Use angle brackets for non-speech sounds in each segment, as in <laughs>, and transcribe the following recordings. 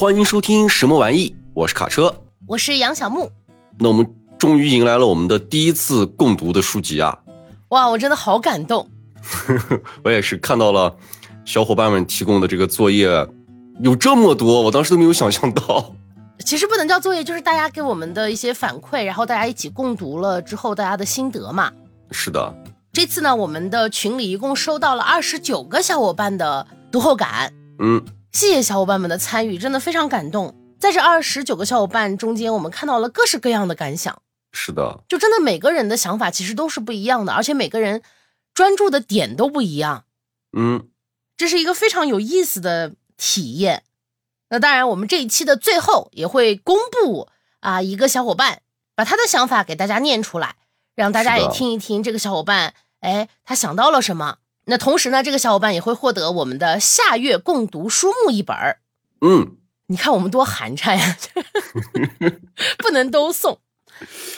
欢迎收听什么玩意？我是卡车，我是杨小木。那我们终于迎来了我们的第一次共读的书籍啊！哇，我真的好感动。<laughs> 我也是看到了小伙伴们提供的这个作业有这么多，我当时都没有想象到。其实不能叫作业，就是大家给我们的一些反馈，然后大家一起共读了之后大家的心得嘛。是的，这次呢，我们的群里一共收到了二十九个小伙伴的读后感。嗯，谢谢小伙伴们的参与，真的非常感动。在这二十九个小伙伴中间，我们看到了各式各样的感想。是的，就真的每个人的想法其实都是不一样的，而且每个人专注的点都不一样。嗯，这是一个非常有意思的体验。那当然，我们这一期的最后也会公布啊，一个小伙伴把他的想法给大家念出来，让大家也听一听这个小伙伴，哎，他想到了什么。那同时呢，这个小伙伴也会获得我们的下月共读书目一本儿。嗯，你看我们多寒碜呀，<laughs> 不能都送。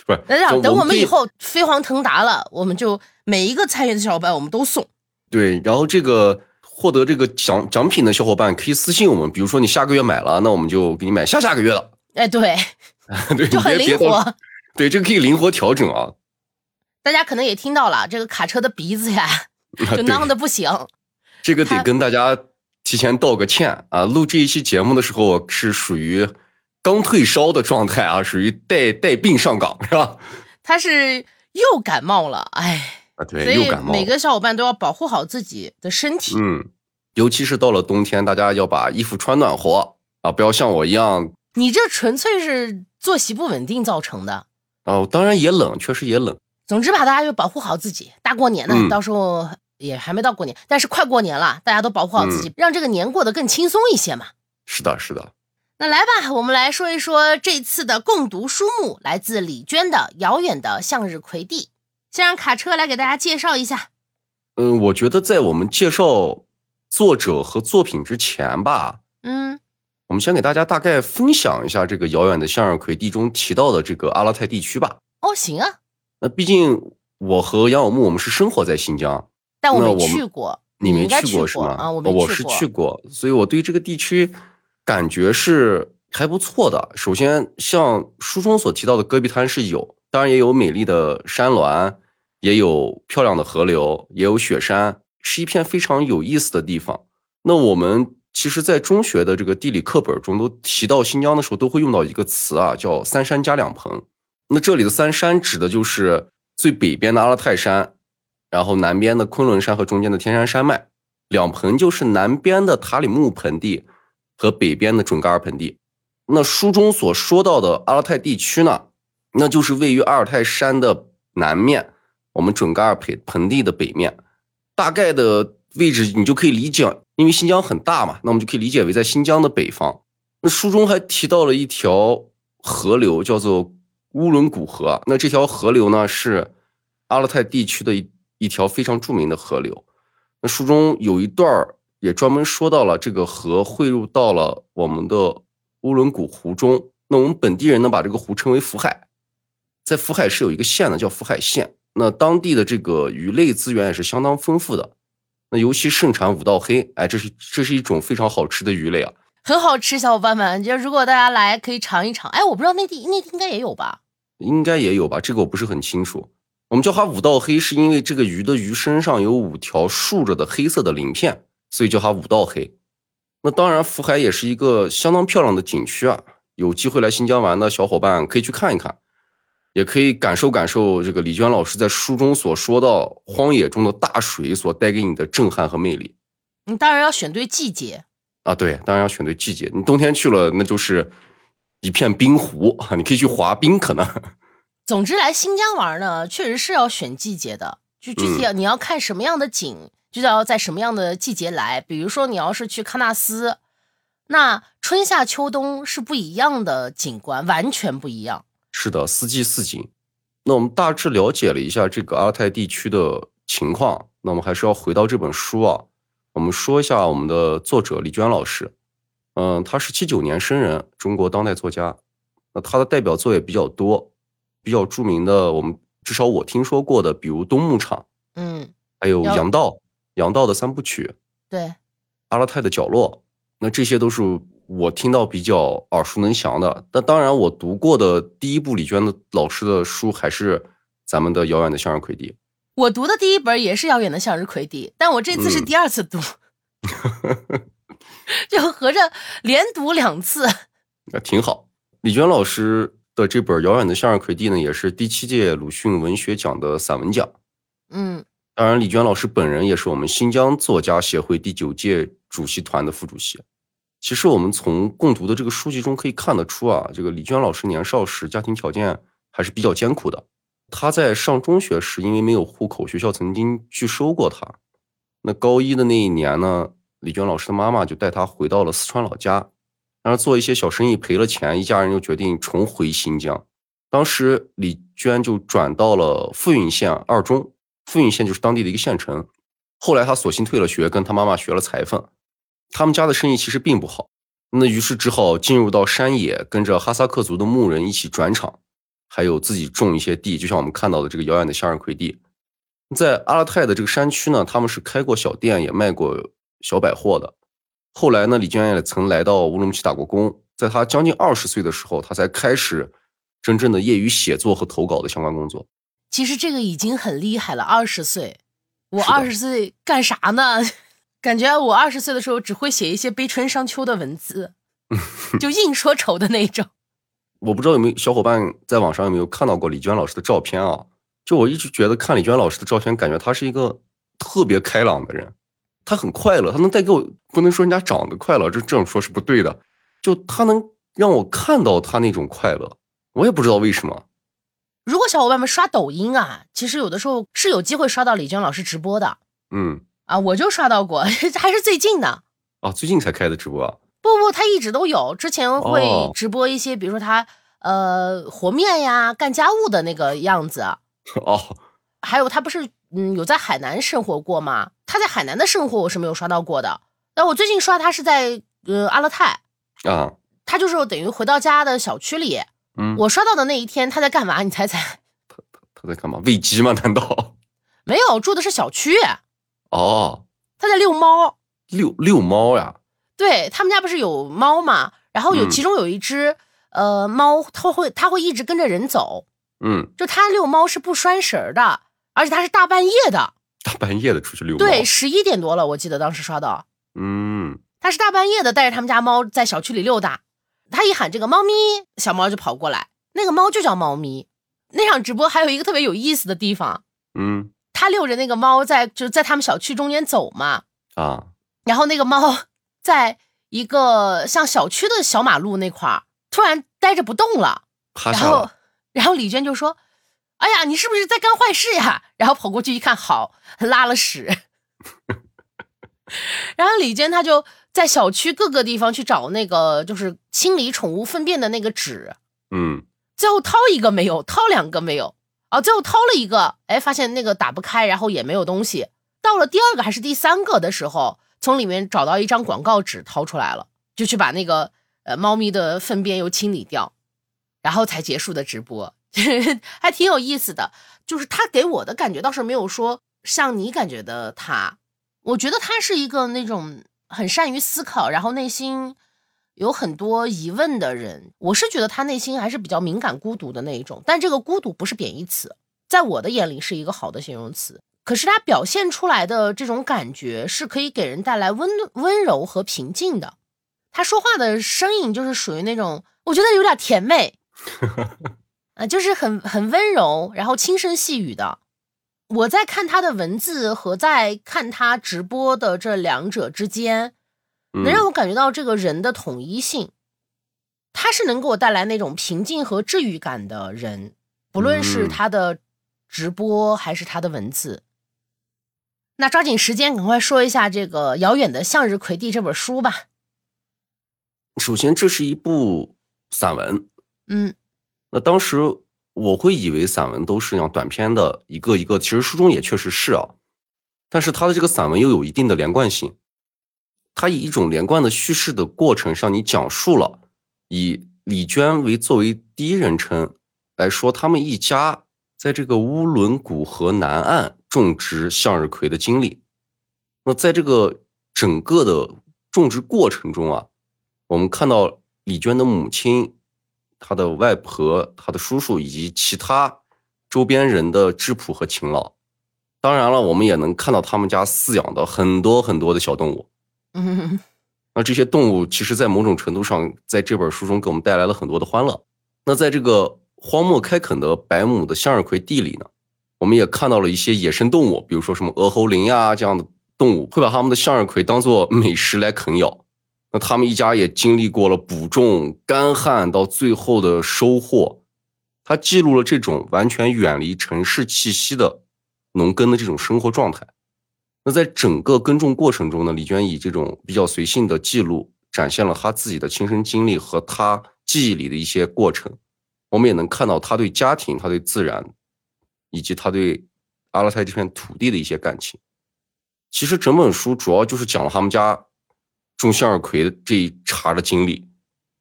不是，等我们以后飞黄腾达了，我们就每一个参与的小伙伴我们都送。对，然后这个获得这个奖奖品的小伙伴可以私信我们，比如说你下个月买了，那我们就给你买下下个月的。哎，对，<laughs> 对，就很灵活。对，这个可以灵活调整啊。大家可能也听到了，这个卡车的鼻子呀，就囊的不行。这个得跟大家提前道个歉啊！录这一期节目的时候是属于。刚退烧的状态啊，属于带带病上岗是吧？他是又感冒了，哎，啊对，又感冒。每个小伙伴都要保护好自己的身体，嗯，尤其是到了冬天，大家要把衣服穿暖和啊，不要像我一样。你这纯粹是作息不稳定造成的哦，当然也冷，确实也冷。总之吧，大家就保护好自己。大过年的，到时候也还没到过年，但是快过年了，大家都保护好自己，让这个年过得更轻松一些嘛。是的，是的。那来吧，我们来说一说这次的共读书目，来自李娟的《遥远的向日葵地》。先让卡车来给大家介绍一下。嗯，我觉得在我们介绍作者和作品之前吧，嗯，我们先给大家大概分享一下这个《遥远的向日葵地》中提到的这个阿拉泰地区吧。哦，行啊。那毕竟我和杨小木，我们是生活在新疆，但我没去过。你没去过是吗？啊，我我是去过，所以我对这个地区。感觉是还不错的。首先，像书中所提到的戈壁滩是有，当然也有美丽的山峦，也有漂亮的河流，也有雪山，是一片非常有意思的地方。那我们其实，在中学的这个地理课本中都提到新疆的时候，都会用到一个词啊，叫“三山加两盆”。那这里的三山指的就是最北边的阿勒泰山，然后南边的昆仑山和中间的天山山脉。两盆就是南边的塔里木盆地。和北边的准噶尔盆地，那书中所说到的阿勒泰地区呢，那就是位于阿尔泰山的南面，我们准噶尔盆盆地的北面，大概的位置你就可以理解，因为新疆很大嘛，那我们就可以理解为在新疆的北方。那书中还提到了一条河流，叫做乌伦古河。那这条河流呢，是阿勒泰地区的一一条非常著名的河流。那书中有一段儿。也专门说到了这个河汇入到了我们的乌伦古湖中。那我们本地人呢，把这个湖称为福海，在福海是有一个县的，叫福海县。那当地的这个鱼类资源也是相当丰富的，那尤其盛产五道黑，哎，这是这是一种非常好吃的鱼类啊，很好吃，小伙伴们，就如果大家来可以尝一尝。哎，我不知道内地内地应该也有吧？应该也有吧？这个我不是很清楚。我们叫它五道黑，是因为这个鱼的鱼身上有五条竖着的黑色的鳞片。所以叫它五道黑，那当然福海也是一个相当漂亮的景区啊。有机会来新疆玩的小伙伴可以去看一看，也可以感受感受这个李娟老师在书中所说到荒野中的大水所带给你的震撼和魅力。你当然要选对季节啊，对，当然要选对季节。你冬天去了，那就是一片冰湖啊，<laughs> 你可以去滑冰，可能。总之来新疆玩呢，确实是要选季节的，就具体你要看什么样的景。就要在什么样的季节来？比如说，你要是去喀纳斯，那春夏秋冬是不一样的景观，完全不一样。是的，四季四景。那我们大致了解了一下这个阿泰地区的情况，那我们还是要回到这本书啊。我们说一下我们的作者李娟老师，嗯，他是七九年生人，中国当代作家。那他的代表作也比较多，比较著名的，我们至少我听说过的，比如《冬牧场》，嗯，还有《杨道》。杨道的三部曲，对，阿勒泰的角落，那这些都是我听到比较耳熟能详的。那当然，我读过的第一部李娟的老师的书还是咱们的《遥远的向日葵地》。我读的第一本也是《遥远的向日葵地》，但我这次是第二次读，<laughs> 就合着连读两次。那挺好。李娟老师的这本《遥远的向日葵地》呢，也是第七届鲁迅文学奖的散文奖。嗯，当然，李娟老师本人也是我们新疆作家协会第九届主席团的副主席。其实我们从共读的这个书籍中可以看得出啊，这个李娟老师年少时家庭条件还是比较艰苦的。他在上中学时，因为没有户口，学校曾经拒收过他。那高一的那一年呢，李娟老师的妈妈就带他回到了四川老家，然后做一些小生意赔了钱，一家人就决定重回新疆。当时李娟就转到了富蕴县二中，富蕴县就是当地的一个县城。后来他索性退了学，跟他妈妈学了裁缝。他们家的生意其实并不好，那于是只好进入到山野，跟着哈萨克族的牧人一起转场。还有自己种一些地，就像我们看到的这个遥远的向日葵地，在阿勒泰的这个山区呢，他们是开过小店，也卖过小百货的。后来呢，李娟也曾来到乌鲁木齐打过工。在她将近二十岁的时候，她才开始真正的业余写作和投稿的相关工作。其实这个已经很厉害了，二十岁，我二十岁干啥呢？<laughs> 感觉我二十岁的时候只会写一些悲春伤秋的文字，<laughs> 就硬说愁的那种。<laughs> 我不知道有没有小伙伴在网上有没有看到过李娟老师的照片啊？就我一直觉得看李娟老师的照片，感觉她是一个特别开朗的人，她很快乐，他能带给我不能说人家长得快乐，这这种说是不对的，就他能让我看到他那种快乐，我也不知道为什么。如果小伙伴们刷抖音啊，其实有的时候是有机会刷到李娟老师直播的。嗯，啊，我就刷到过，<laughs> 还是最近的。啊，最近才开的直播啊。不不，他一直都有，之前会直播一些，比如说他呃和面呀、干家务的那个样子。<laughs> 哦，还有他不是嗯有在海南生活过吗？他在海南的生活我是没有刷到过的。但我最近刷他是在呃阿勒泰啊，他就是等于回到家的小区里。嗯，我刷到的那一天他在干嘛？你猜猜？他他他在干嘛？喂鸡吗？难道？<laughs> 没有，住的是小区。哦，他在遛猫。遛遛猫呀？对他们家不是有猫嘛，然后有其中有一只呃猫，它会它会一直跟着人走，嗯，就它遛猫是不拴绳的，而且它是大半夜的，大半夜的出去遛猫，对，十一点多了，我记得当时刷到，嗯，他是大半夜的带着他们家猫在小区里溜达，他一喊这个猫咪，小猫就跑过来，那个猫就叫猫咪。那场直播还有一个特别有意思的地方，嗯，他遛着那个猫在就在他们小区中间走嘛，啊，<laughs> 然后那个猫。在一个像小区的小马路那块儿，突然呆着不动了，然后，然后李娟就说：“哎呀，你是不是在干坏事呀？”然后跑过去一看，好，拉了屎。<laughs> 然后李娟她就在小区各个地方去找那个就是清理宠物粪便的那个纸，嗯，最后掏一个没有，掏两个没有，啊，最后掏了一个，哎，发现那个打不开，然后也没有东西。到了第二个还是第三个的时候。从里面找到一张广告纸，掏出来了，就去把那个呃猫咪的粪便又清理掉，然后才结束的直播，<laughs> 还挺有意思的。就是他给我的感觉倒是没有说像你感觉的他，我觉得他是一个那种很善于思考，然后内心有很多疑问的人。我是觉得他内心还是比较敏感、孤独的那一种，但这个孤独不是贬义词，在我的眼里是一个好的形容词。可是他表现出来的这种感觉是可以给人带来温温柔和平静的。他说话的声音就是属于那种，我觉得有点甜美，<laughs> 啊，就是很很温柔，然后轻声细语的。我在看他的文字和在看他直播的这两者之间，能让我感觉到这个人的统一性。他是能给我带来那种平静和治愈感的人，不论是他的直播还是他的文字。那抓紧时间，赶快说一下这个《遥远的向日葵地》这本书吧。首先，这是一部散文。嗯，那当时我会以为散文都是那样短篇的，一个一个。其实书中也确实是啊，但是他的这个散文又有一定的连贯性。他以一种连贯的叙事的过程，向你讲述了以李娟为作为第一人称来说，他们一家在这个乌伦古河南岸。种植向日葵的经历，那在这个整个的种植过程中啊，我们看到李娟的母亲、她的外婆、他的叔叔以及其他周边人的质朴和勤劳。当然了，我们也能看到他们家饲养的很多很多的小动物。嗯，<laughs> 那这些动物其实，在某种程度上，在这本书中给我们带来了很多的欢乐。那在这个荒漠开垦的百亩的向日葵地里呢，我们也看到了一些野生动物，比如说什么鹅喉羚呀这样的动物，会把他们的向日葵当做美食来啃咬。那他们一家也经历过了补种、干旱，到最后的收获。他记录了这种完全远离城市气息的农耕的这种生活状态。那在整个耕种过程中呢，李娟以这种比较随性的记录，展现了她自己的亲身经历和她记忆里的一些过程。我们也能看到她对家庭、她对自然，以及她对阿勒泰这片土地的一些感情。其实整本书主要就是讲了他们家。种向日葵的这一茬的经历，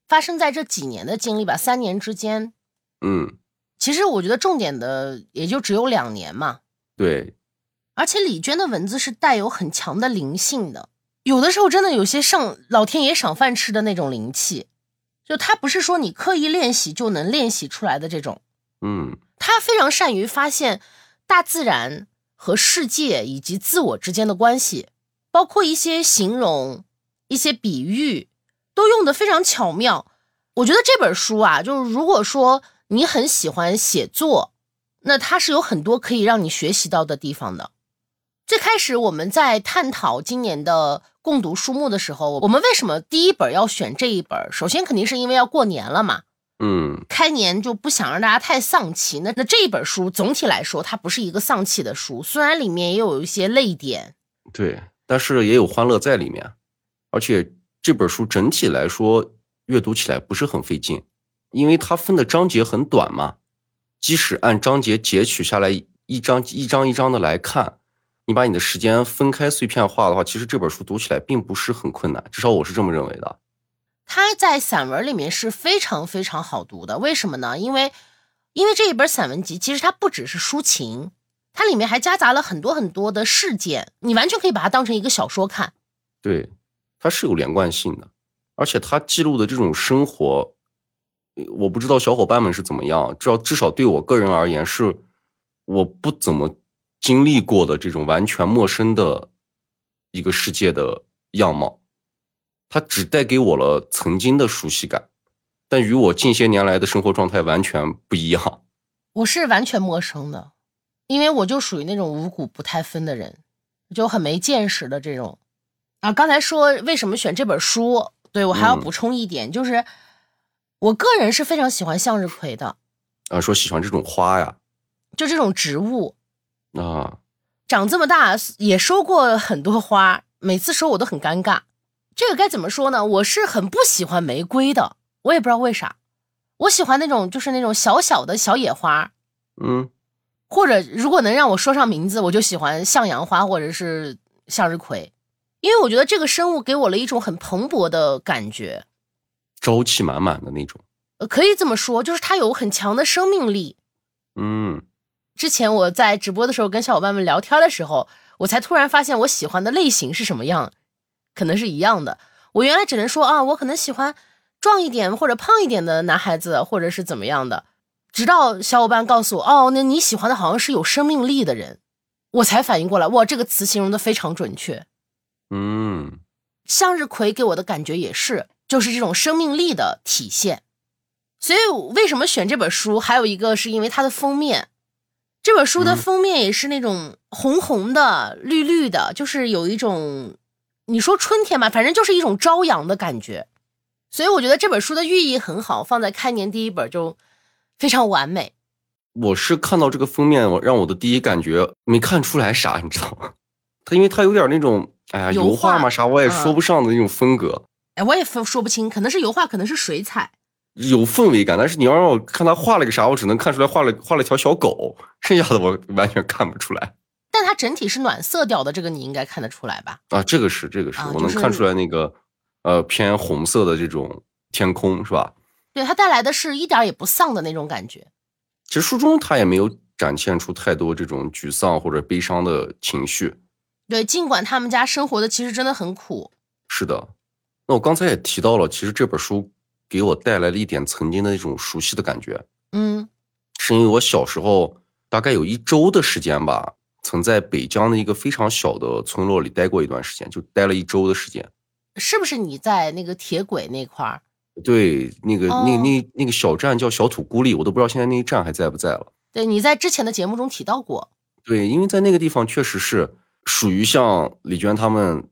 发生在这几年的经历吧，三年之间。嗯，其实我觉得重点的也就只有两年嘛。对，而且李娟的文字是带有很强的灵性的，有的时候真的有些上老天爷赏饭吃的那种灵气，就他不是说你刻意练习就能练习出来的这种。嗯，他非常善于发现大自然和世界以及自我之间的关系，包括一些形容。一些比喻都用的非常巧妙，我觉得这本书啊，就是如果说你很喜欢写作，那它是有很多可以让你学习到的地方的。最开始我们在探讨今年的共读书目的时候，我们为什么第一本要选这一本？首先肯定是因为要过年了嘛，嗯，开年就不想让大家太丧气。那那这一本书总体来说，它不是一个丧气的书，虽然里面也有一些泪点，对，但是也有欢乐在里面。而且这本书整体来说阅读起来不是很费劲，因为它分的章节很短嘛。即使按章节截取下来一张一张一张的来看，你把你的时间分开碎片化的话，其实这本书读起来并不是很困难，至少我是这么认为的。它在散文里面是非常非常好读的，为什么呢？因为因为这一本散文集其实它不只是抒情，它里面还夹杂了很多很多的事件，你完全可以把它当成一个小说看。对。它是有连贯性的，而且它记录的这种生活，我不知道小伙伴们是怎么样，至少至少对我个人而言是我不怎么经历过的这种完全陌生的一个世界的样貌，它只带给我了曾经的熟悉感，但与我近些年来的生活状态完全不一样。<laughs> 我是完全陌生的，因为我就属于那种五谷不太分的人，就很没见识的这种。啊，刚才说为什么选这本书？对我还要补充一点，就是我个人是非常喜欢向日葵的。啊，说喜欢这种花呀？就这种植物啊，长这么大也收过很多花，每次收我都很尴尬。这个该怎么说呢？我是很不喜欢玫瑰的，我也不知道为啥。我喜欢那种就是那种小小的小野花，嗯，或者如果能让我说上名字，我就喜欢向阳花或者是向日葵。因为我觉得这个生物给我了一种很蓬勃的感觉，朝气满满的那种。呃，可以这么说，就是它有很强的生命力。嗯，之前我在直播的时候跟小伙伴们聊天的时候，我才突然发现我喜欢的类型是什么样，可能是一样的。我原来只能说啊，我可能喜欢壮一点或者胖一点的男孩子，或者是怎么样的。直到小伙伴告诉我，哦，那你喜欢的好像是有生命力的人，我才反应过来，哇，这个词形容的非常准确。嗯，向日葵给我的感觉也是，就是这种生命力的体现。所以为什么选这本书？还有一个是因为它的封面，这本书的封面也是那种红红的、绿绿的，就是有一种你说春天吧，反正就是一种朝阳的感觉。所以我觉得这本书的寓意很好，放在开年第一本就非常完美。我是看到这个封面，我让我的第一感觉没看出来啥，你知道吗？它因为它有点那种。哎呀，油画嘛，啥我也说不上的那种风格。哎，我也分说不清，可能是油画，可能是水彩，有氛围感。但是你要让我看他画了个啥，我只能看出来画了画了条小狗，剩下的我完全看不出来。但它整体是暖色调的，这个你应该看得出来吧？啊，这个是这个是我能看出来那个呃偏红色的这种天空是吧？对，它带来的是一点也不丧的那种感觉。其实书中他也没有展现出太多这种沮丧或者悲伤的情绪。对，尽管他们家生活的其实真的很苦，是的，那我刚才也提到了，其实这本书给我带来了一点曾经的那种熟悉的感觉。嗯，是因为我小时候大概有一周的时间吧，曾在北疆的一个非常小的村落里待过一段时间，就待了一周的时间。是不是你在那个铁轨那块儿？对，那个、哦那那那个小站叫小土孤立，我都不知道现在那一站还在不在了。对，你在之前的节目中提到过。对，因为在那个地方确实是属于像李娟他们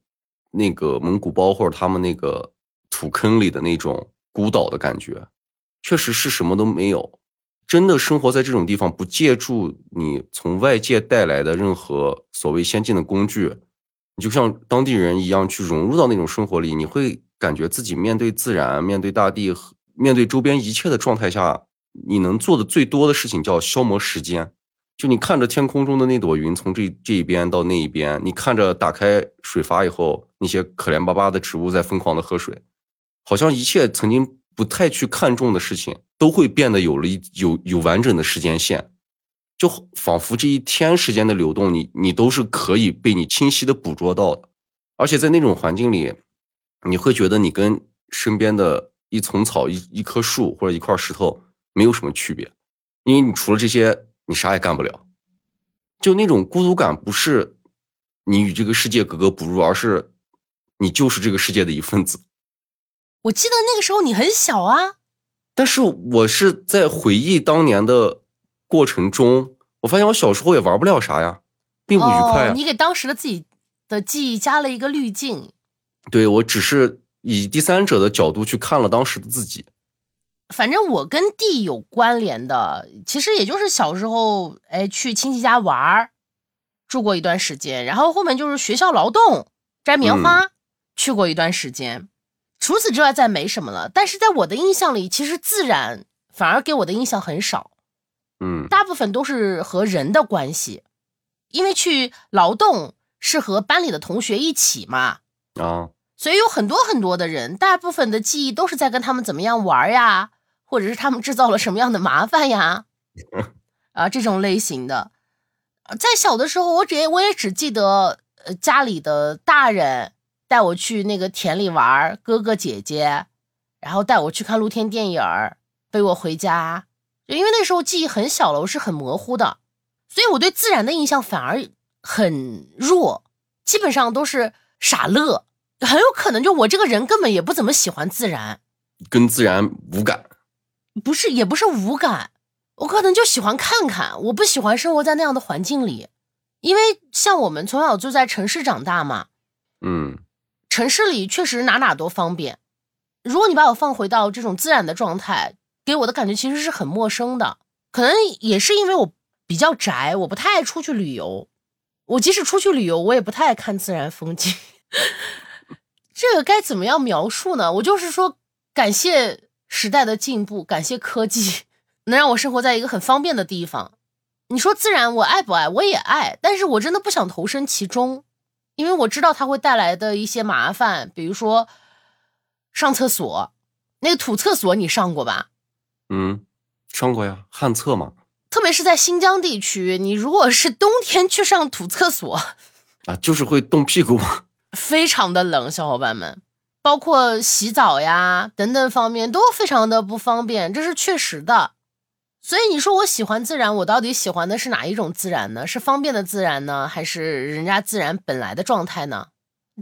那个蒙古包或者他们那个土坑里的那种孤岛的感觉，确实是什么都没有。真的生活在这种地方，不借助你从外界带来的任何所谓先进的工具，你就像当地人一样去融入到那种生活里，你会感觉自己面对自然、面对大地、面对周边一切的状态下，你能做的最多的事情叫消磨时间。就你看着天空中的那朵云从这这一边到那一边，你看着打开水阀以后那些可怜巴巴的植物在疯狂的喝水，好像一切曾经不太去看重的事情，都会变得有了一有有完整的时间线，就仿佛这一天时间的流动，你你都是可以被你清晰的捕捉到的，而且在那种环境里，你会觉得你跟身边的一丛草、一一棵树或者一块石头没有什么区别，因为你除了这些，你啥也干不了。就那种孤独感，不是你与这个世界格格不入，而是你就是这个世界的一份子。我记得那个时候你很小啊。但是我是在回忆当年的过程中，我发现我小时候也玩不了啥呀，并不愉快。你给当时的自己的记忆加了一个滤镜。对我只是以第三者的角度去看了当时的自己。反正我跟地有关联的，其实也就是小时候，哎，去亲戚家玩儿，住过一段时间，然后后面就是学校劳动，摘棉花，去过一段时间。除此之外，再没什么了。但是在我的印象里，其实自然反而给我的印象很少，嗯大部分都是和人的关系，因为去劳动是和班里的同学一起嘛，啊，所以有很多很多的人，大部分的记忆都是在跟他们怎么样玩呀，或者是他们制造了什么样的麻烦呀，<laughs> 啊，这种类型的。呃在小的时候，我只我也只记得，呃，家里的大人带我去那个田里玩，哥哥姐姐，然后带我去看露天电影，背我回家。因为那时候记忆很小了，我是很模糊的，所以我对自然的印象反而很弱，基本上都是傻乐。很有可能就我这个人根本也不怎么喜欢自然，跟自然无感。不是也不是无感，我可能就喜欢看看，我不喜欢生活在那样的环境里，因为像我们从小就在城市长大嘛，嗯城市里确实哪哪都方便。如果你把我放回到这种自然的状态，给我的感觉其实是很陌生的。可能也是因为我比较宅，我不太爱出去旅游。我即使出去旅游，我也不太爱看自然风景。<laughs> 这个该怎么样描述呢？我就是说，感谢时代的进步，感谢科技，能让我生活在一个很方便的地方。你说自然，我爱不爱？我也爱，但是我真的不想投身其中。因为我知道它会带来的一些麻烦，比如说上厕所，那个土厕所你上过吧？嗯，上过呀，旱厕嘛。特别是在新疆地区，你如果是冬天去上土厕所，啊，就是会冻屁股嘛。<laughs> 非常的冷，小伙伴们，包括洗澡呀等等方面都非常的不方便，这是确实的。所以你说我喜欢自然，我到底喜欢的是哪一种自然呢？是方便的自然呢，还是人家自然本来的状态呢？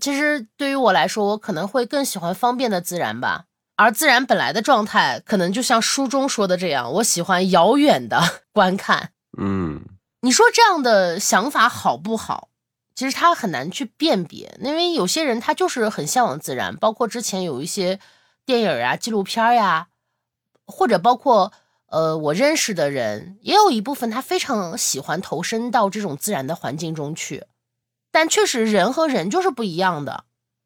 其实对于我来说，我可能会更喜欢方便的自然吧。而自然本来的状态，可能就像书中说的这样，我喜欢遥远的 <laughs> 观看。嗯你说这样的想法好不好？其实他很难去辨别，因为有些人他就是很向往自然，包括之前有一些电影啊、纪录片呀，或者包括呃我认识的人，也有一部分他非常喜欢投身到这种自然的环境中去。但确实人和人就是不一样的。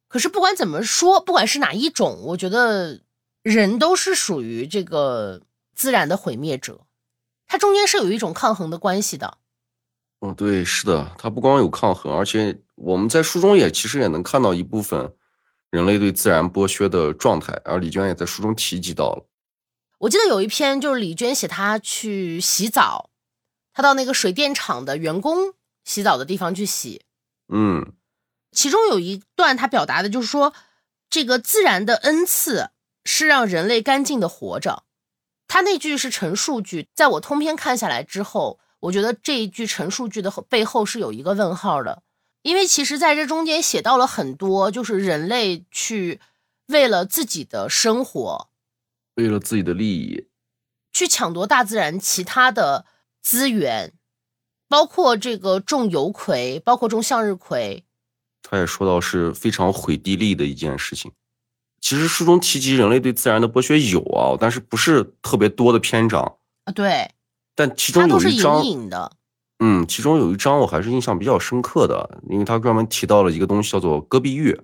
可是不管怎么说，不管是哪一种，我觉得人都是属于这个自然的毁灭者，它中间是有一种抗衡的关系的。哦，对，是的，它不光有抗衡，而且我们在书中也其实也能看到一部分人类对自然剥削的状态，而李娟也在书中提及到了。我记得有一篇就是李娟写她去洗澡，她到那个水电厂的员工洗澡的地方去洗，嗯其中有一段她表达的就是说，这个自然的恩赐是让人类干净的活着。他那句是陈述句，在我通篇看下来之后，我觉得这一句陈述句的背后是有一个问号的，因为其实在这中间写到了很多，就是人类去为了自己的生活，为了自己的利益，去抢夺大自然其他的资源，包括这个种油葵，包括种向日葵。他也说到是非常毁地利的一件事情。其实书中提及人类对自然的剥削有啊，但是不是特别多的篇章啊。对，但其中有一章，的，嗯，其中有一张我还是印象比较深刻的，因为他专门提到了一个东西叫做戈壁玉。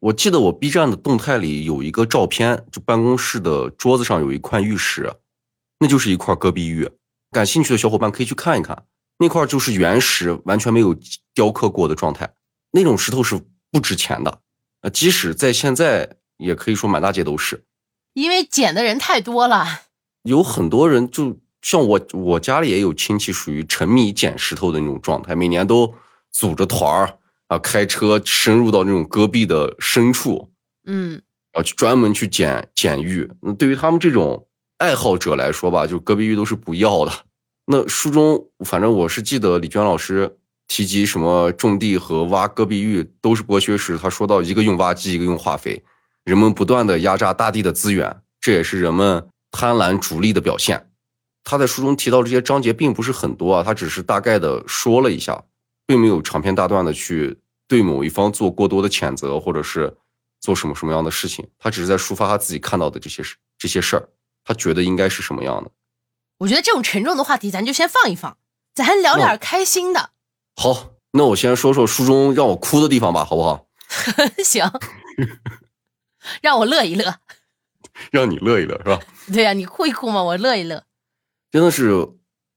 我记得我 B 站的动态里有一个照片，就办公室的桌子上有一块玉石，那就是一块戈壁玉。感兴趣的小伙伴可以去看一看，那块就是原石，完全没有雕刻过的状态。那种石头是不值钱的，呃，即使在现在。也可以说满大街都是，因为捡的人太多了。有很多人，就像我，我家里也有亲戚属于沉迷捡石头的那种状态，每年都组着团儿啊，开车深入到那种戈壁的深处，嗯，要去专门去捡捡玉。那对于他们这种爱好者来说吧，就戈壁玉都是不要的。那书中，反正我是记得李娟老师提及什么种地和挖戈壁玉都是剥削时，他说到一个用挖机，一个用化肥。人们不断的压榨大地的资源，这也是人们贪婪逐利的表现。他在书中提到这些章节并不是很多啊，他只是大概的说了一下，并没有长篇大段的去对某一方做过多的谴责，或者是做什么什么样的事情。他只是在抒发他自己看到的这些事，这些事儿，他觉得应该是什么样的。我觉得这种沉重的话题咱就先放一放，咱聊点开心的。好，那我先说说书中让我哭的地方吧，好不好？<laughs> 行。<laughs> 让我乐一乐，让你乐一乐是吧？对呀，你哭一哭嘛，我乐一乐。真的是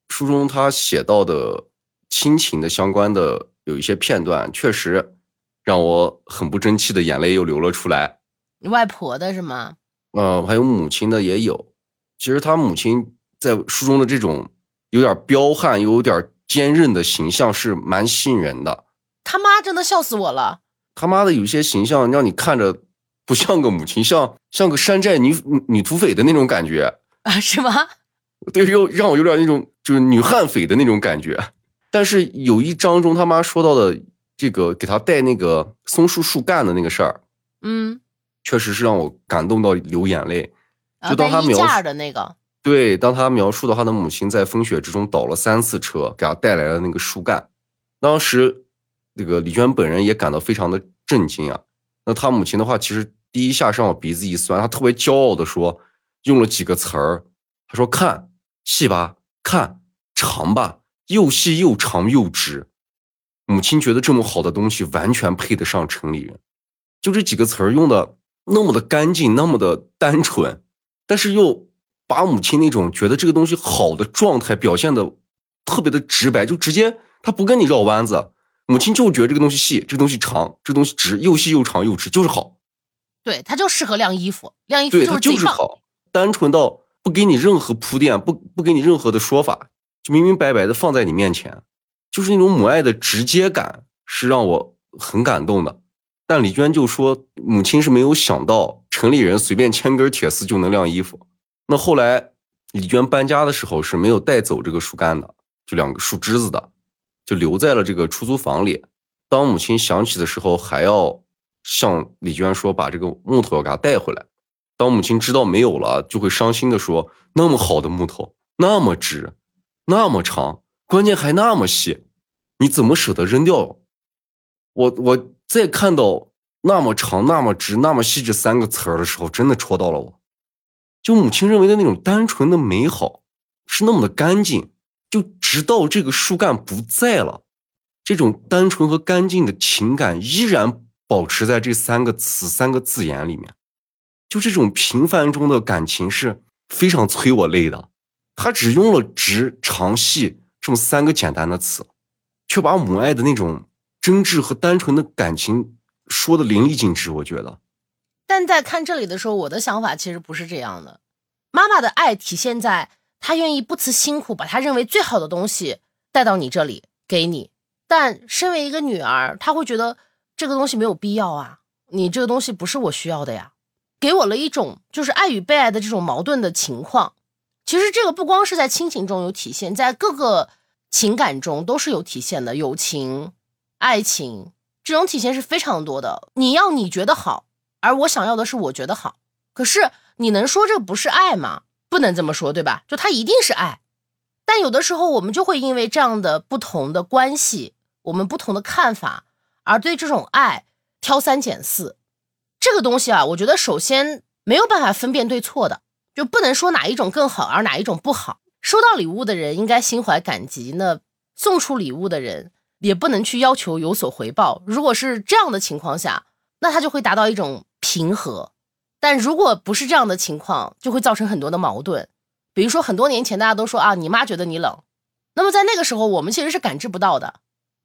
书中他写到的亲情的相关的有一些片段，确实让我很不争气的眼泪又流了出来。你外婆的是吗？嗯，还有母亲的也有。其实他母亲在书中的这种有点彪悍又有点坚韧的形象是蛮吸引人的。他妈真的笑死我了。他妈的有些形象让你看着。不像个母亲，像像个山寨女女土匪的那种感觉啊？是吗？对，又让我有点那种就是女悍匪的那种感觉。但是有一章中他妈说到的这个给他带那个松树树干的那个事儿，嗯，确实是让我感动到流眼泪。就当他描述的那个，对，当他描述到他的母亲在风雪之中倒了三次车，给他带来了那个树干，当时那个李娟本人也感到非常的震惊啊。那他母亲的话，其实第一下是让我鼻子一酸。他特别骄傲的说，用了几个词儿。他说：“看细吧，看长吧，又细又长又直。”母亲觉得这么好的东西完全配得上城里人。就这几个词儿用的那么的干净，那么的单纯，但是又把母亲那种觉得这个东西好的状态表现的特别的直白，就直接他不跟你绕弯子。母亲就觉得这个东西细，这个东西长，这个东西直，又细又长又直，就是好。对，它就适合晾衣服，晾衣服就是就是好，单纯到不给你任何铺垫，不不给你任何的说法，就明明白白的放在你面前，就是那种母爱的直接感，是让我很感动的。但李娟就说，母亲是没有想到城里人随便牵根铁丝就能晾衣服。那后来李娟搬家的时候是没有带走这个树干的，就两个树枝子的。就留在了这个出租房里。当母亲想起的时候，还要向李娟说把这个木头要给她带回来。当母亲知道没有了，就会伤心的说：“那么好的木头，那么直，那么长，关键还那么细，你怎么舍得扔掉？”我我再看到那么长、那么直、那么细这三个词儿的时候，真的戳到了我。就母亲认为的那种单纯的美好，是那么的干净。就直到这个树干不在了，这种单纯和干净的情感依然保持在这三个词、三个字眼里面。就这种平凡中的感情是非常催我泪的。他只用了直、长、细这么三个简单的词，却把母爱的那种真挚和单纯的感情说的淋漓尽致。我觉得，但在看这里的时候，我的想法其实不是这样的。妈妈的爱体现在。她愿意不辞辛苦把她认为最好的东西带到你这里给你，但身为一个女儿，她会觉得这个东西没有必要啊。你这个东西不是我需要的呀，给我了一种就是爱与被爱的这种矛盾的情况。其实这个不光是在亲情中有体现，在各个情感中都是有体现的，友情、爱情这种体现是非常多的。你要你觉得好，而我想要的是我觉得好，可是你能说这不是爱吗？不能这么说，对吧？就它一定是爱，但有的时候我们就会因为这样的不同的关系，我们不同的看法，而对这种爱挑三拣四。这个东西啊，我觉得首先没有办法分辨对错的。就不能说哪一种更好，而哪一种不好。收到礼物的人应该心怀感激，那送出礼物的人也不能去要求有所回报。如果是这样的情况下，那他就会达到一种平和。但如果不是这样的情况，就会造成很多的矛盾。比如说很多年前大家都说啊，你妈觉得你冷，那么在那个时候我们其实是感知不到的。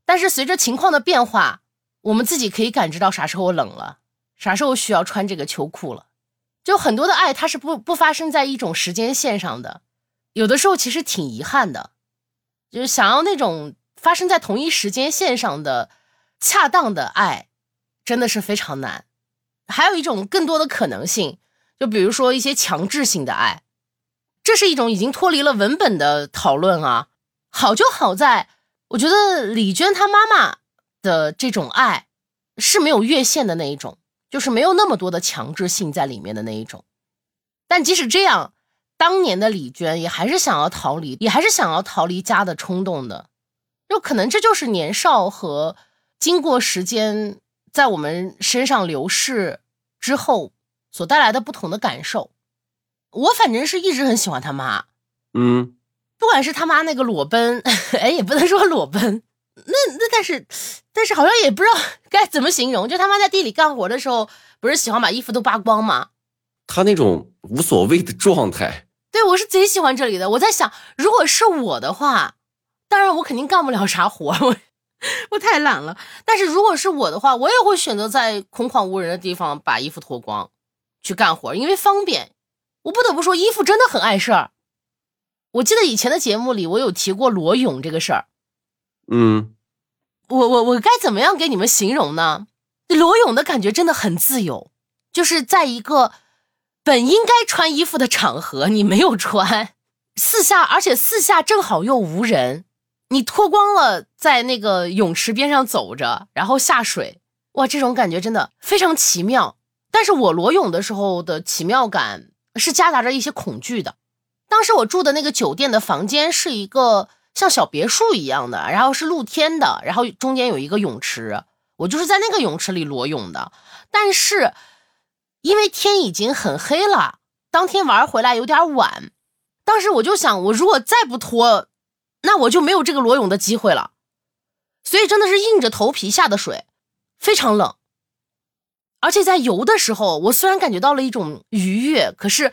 但是随着情况的变化，我们自己可以感知到啥时候冷了，啥时候需要穿这个秋裤了。就很多的爱，它是不不发生在一种时间线上的，有的时候其实挺遗憾的，就是想要那种发生在同一时间线上的恰当的爱，真的是非常难。还有一种更多的可能性，就比如说一些强制性的爱，这是一种已经脱离了文本的讨论啊。好就好在，我觉得李娟她妈妈的这种爱是没有越线的那一种。就是没有那么多的强制性在里面的那一种，但即使这样，当年的李娟也还是想要逃离，也还是想要逃离家的冲动的，就可能这就是年少和经过时间在我们身上流逝之后所带来的不同的感受。我反正是一直很喜欢他妈，嗯，不管是他妈那个裸奔，<laughs> 哎，也不能说裸奔。那那但是，但是好像也不知道 <laughs> 该怎么形容。就他妈在地里干活的时候，不是喜欢把衣服都扒光吗？他那种无所谓的状态，对我是贼喜欢这里的。我在想，如果是我的话，当然我肯定干不了啥活，<laughs> 我我太懒了。但是如果是我的话，我也会选择在空旷无人的地方把衣服脱光去干活，因为方便。我不得不说，衣服真的很碍事儿。我记得以前的节目里，我有提过裸泳这个事儿。嗯，我我我该怎么样给你们形容呢？裸泳的感觉真的很自由，就是在一个本应该穿衣服的场合，你没有穿，四下而且四下正好又无人，你脱光了在那个泳池边上走着，然后下水，哇，这种感觉真的非常奇妙。但是我裸泳的时候的奇妙感是夹杂着一些恐惧的。当时我住的那个酒店的房间是一个。像小别墅一样的，然后是露天的，然后中间有一个泳池，我就是在那个泳池里裸泳的。但是因为天已经很黑了，当天玩回来有点晚，当时我就想，我如果再不脱，那我就没有这个裸泳的机会了。所以真的是硬着头皮下的水，非常冷。而且在游的时候，我虽然感觉到了一种愉悦，可是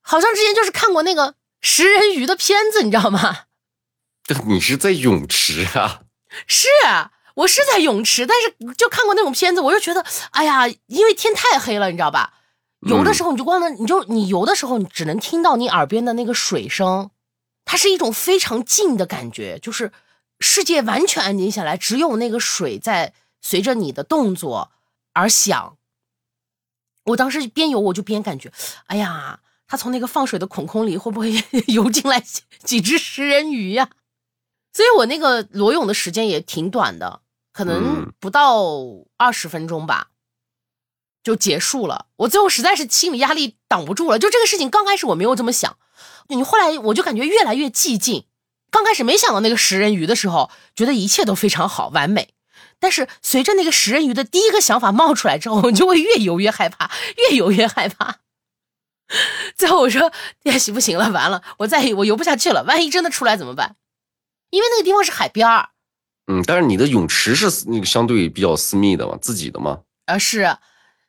好像之前就是看过那个食人鱼的片子，你知道吗？<laughs> 你是在泳池啊？是啊，我是在泳池，但是就看过那种片子，我就觉得，哎呀，因为天太黑了，你知道吧？游的时候你就光能，你就你游的时候，你只能听到你耳边的那个水声，它是一种非常静的感觉，就是世界完全安静下来，只有那个水在随着你的动作而响。我当时边游我就边感觉，哎呀，它从那个放水的孔孔里会不会 <laughs> 游进来几只食人鱼呀？所以我那个裸泳的时间也挺短的，可能不到二十分钟吧，就结束了。我最后实在是心理压力挡不住了。就这个事情刚开始我没有这么想，你后来我就感觉越来越寂静。刚开始没想到那个食人鱼的时候，觉得一切都非常好完美。但是随着那个食人鱼的第一个想法冒出来之后，你就会越游越害怕，越游越害怕。<laughs> 最后我说：“也行不行了？完了，我再我游不下去了。万一真的出来怎么办？”因为那个地方是海边儿，嗯，但是你的泳池是那个相对比较私密的嘛，自己的嘛。啊，是，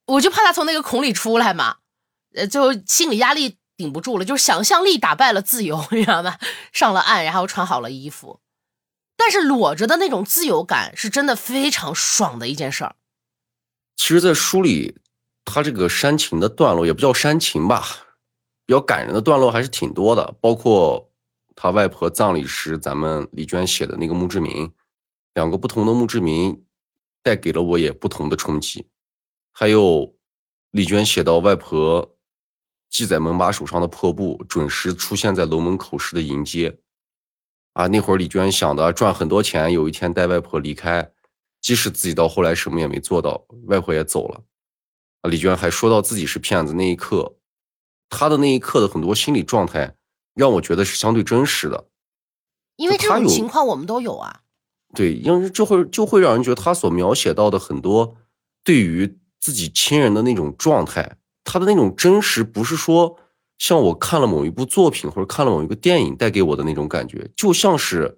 我就怕他从那个孔里出来嘛，呃，就心理压力顶不住了，就是想象力打败了自由，<laughs> 你知道吗？上了岸，然后穿好了衣服，但是裸着的那种自由感是真的非常爽的一件事儿。其实，在书里，他这个煽情的段落也不叫煽情吧，比较感人的段落还是挺多的，包括。他外婆葬礼时，咱们李娟写的那个墓志铭，两个不同的墓志铭，带给了我也不同的冲击。还有李娟写到外婆系在门把手上的破布准时出现在楼门口时的迎接。啊，那会儿李娟想的赚很多钱，有一天带外婆离开，即使自己到后来什么也没做到，外婆也走了。啊，李娟还说到自己是骗子，那一刻，她的那一刻的很多心理状态，让我觉得是相对真实的。因为这种情况我们都有啊。对，因为就会就会让人觉得他所描写到的很多对于自己亲人的那种状态，他的那种真实，不是说像我看了某一部作品或者看了某一个电影带给我的那种感觉，就像是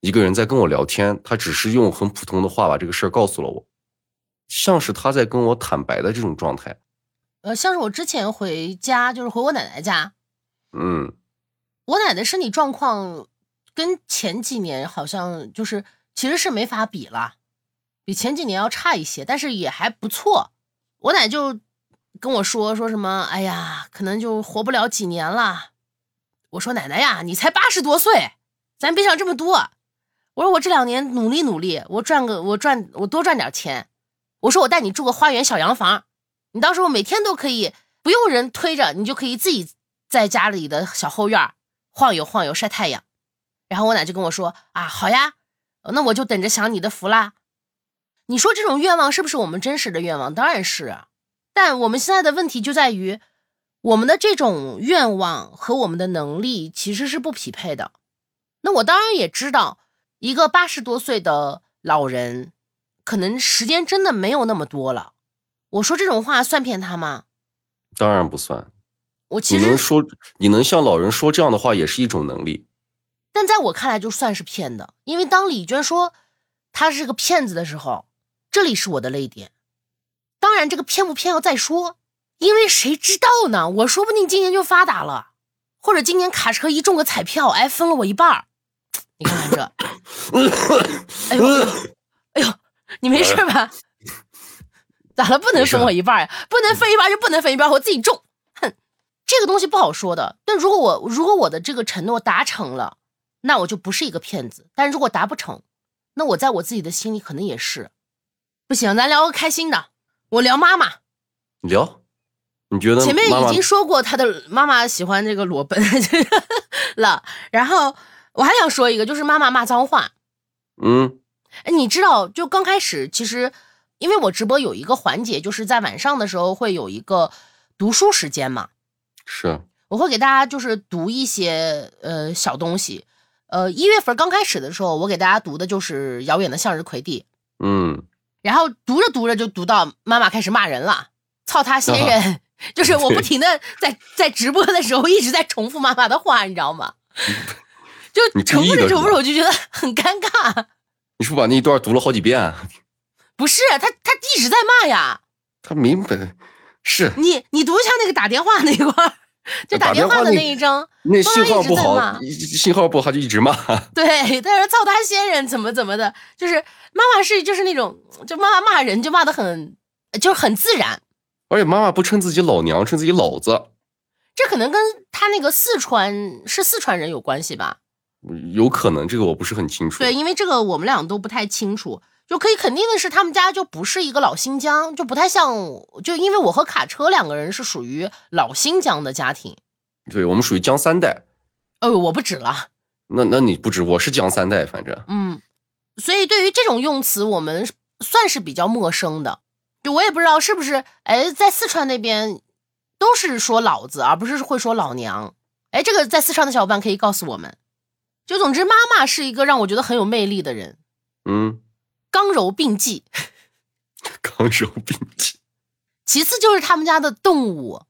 一个人在跟我聊天，他只是用很普通的话把这个事儿告诉了我，像是他在跟我坦白的这种状态。呃，像是我之前回家，就是回我奶奶家，嗯，我奶奶身体状况。跟前几年好像就是其实是没法比了，比前几年要差一些，但是也还不错。我奶就跟我说说什么，哎呀，可能就活不了几年了。我说奶奶呀，你才八十多岁，咱别想这么多。我说我这两年努力努力，我赚个我赚我多赚点钱。我说我带你住个花园小洋房，你到时候每天都可以不用人推着，你就可以自己在家里的小后院晃悠晃悠晒太阳。然后我奶就跟我说：“啊，好呀，那我就等着享你的福啦。”你说这种愿望是不是我们真实的愿望？当然是。但我们现在的问题就在于，我们的这种愿望和我们的能力其实是不匹配的。那我当然也知道，一个八十多岁的老人，可能时间真的没有那么多了。我说这种话算骗他吗？当然不算。我其实你能说，你能向老人说这样的话，也是一种能力。但在我看来，就算是骗的，因为当李娟说他是个骗子的时候，这里是我的泪点。当然，这个骗不骗要再说，因为谁知道呢？我说不定今年就发达了，或者今年卡车一中个彩票，哎，分了我一半儿。你看看这，<laughs> 哎呦，哎呦，你没事吧？<laughs> 咋了？不能分我一半呀？不能分一半就不能分一半，我自己中。哼，这个东西不好说的。但如果我如果我的这个承诺达成了，那我就不是一个骗子，但如果达不成，那我在我自己的心里可能也是不行。咱聊个开心的，我聊妈妈。聊？你觉得？前面已经说过他的妈妈喜欢这个裸奔了，然后我还想说一个，就是妈妈骂脏话。嗯，哎，你知道，就刚开始其实，因为我直播有一个环节，就是在晚上的时候会有一个读书时间嘛。是。我会给大家就是读一些呃小东西。呃，一月份刚开始的时候，我给大家读的就是《遥远的向日葵地》。嗯，然后读着读着就读到妈妈开始骂人了，操他先人！<laughs> 就是我不停的在在直播的时候一直在重复妈妈的话，你知道吗？就重复着重复着，我就觉得很尴尬。你是不是把那一段读了好几遍？不是，他他一直在骂呀。他明白，是你你读一下那个打电话那一块就打电话的那一张，那信号不好，信号不好就一直骂。对，他说操他仙人怎么怎么的，就是妈妈是就是那种，就妈妈骂人就骂的很，就是很自然。而且妈妈不称自己老娘，称自己老子。这可能跟他那个四川是四川人有关系吧？有可能，这个我不是很清楚。对，因为这个我们俩都不太清楚。就可以肯定的是，他们家就不是一个老新疆，就不太像。就因为我和卡车两个人是属于老新疆的家庭，对我们属于江三代。哦，我不止了。那那你不止，我是江三代，反正。嗯，所以对于这种用词，我们算是比较陌生的。就我也不知道是不是，哎，在四川那边都是说老子，而不是会说老娘。哎，这个在四川的小伙伴可以告诉我们。就总之，妈妈是一个让我觉得很有魅力的人。嗯。刚柔并济，<laughs> 刚柔并济。其次就是他们家的动物。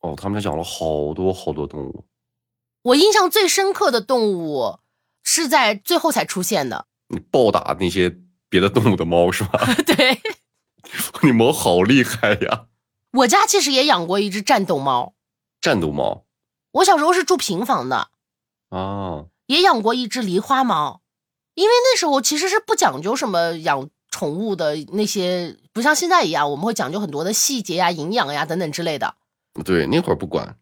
哦，他们家养了好多好多动物。我印象最深刻的动物是在最后才出现的。你暴打那些别的动物的猫是吧？<laughs> 对。<laughs> 你猫好厉害呀！我家其实也养过一只战斗猫。战斗猫。我小时候是住平房的。啊。也养过一只狸花猫。因为那时候其实是不讲究什么养宠物的那些，不像现在一样，我们会讲究很多的细节呀、营养呀等等之类的。对，那会儿不管。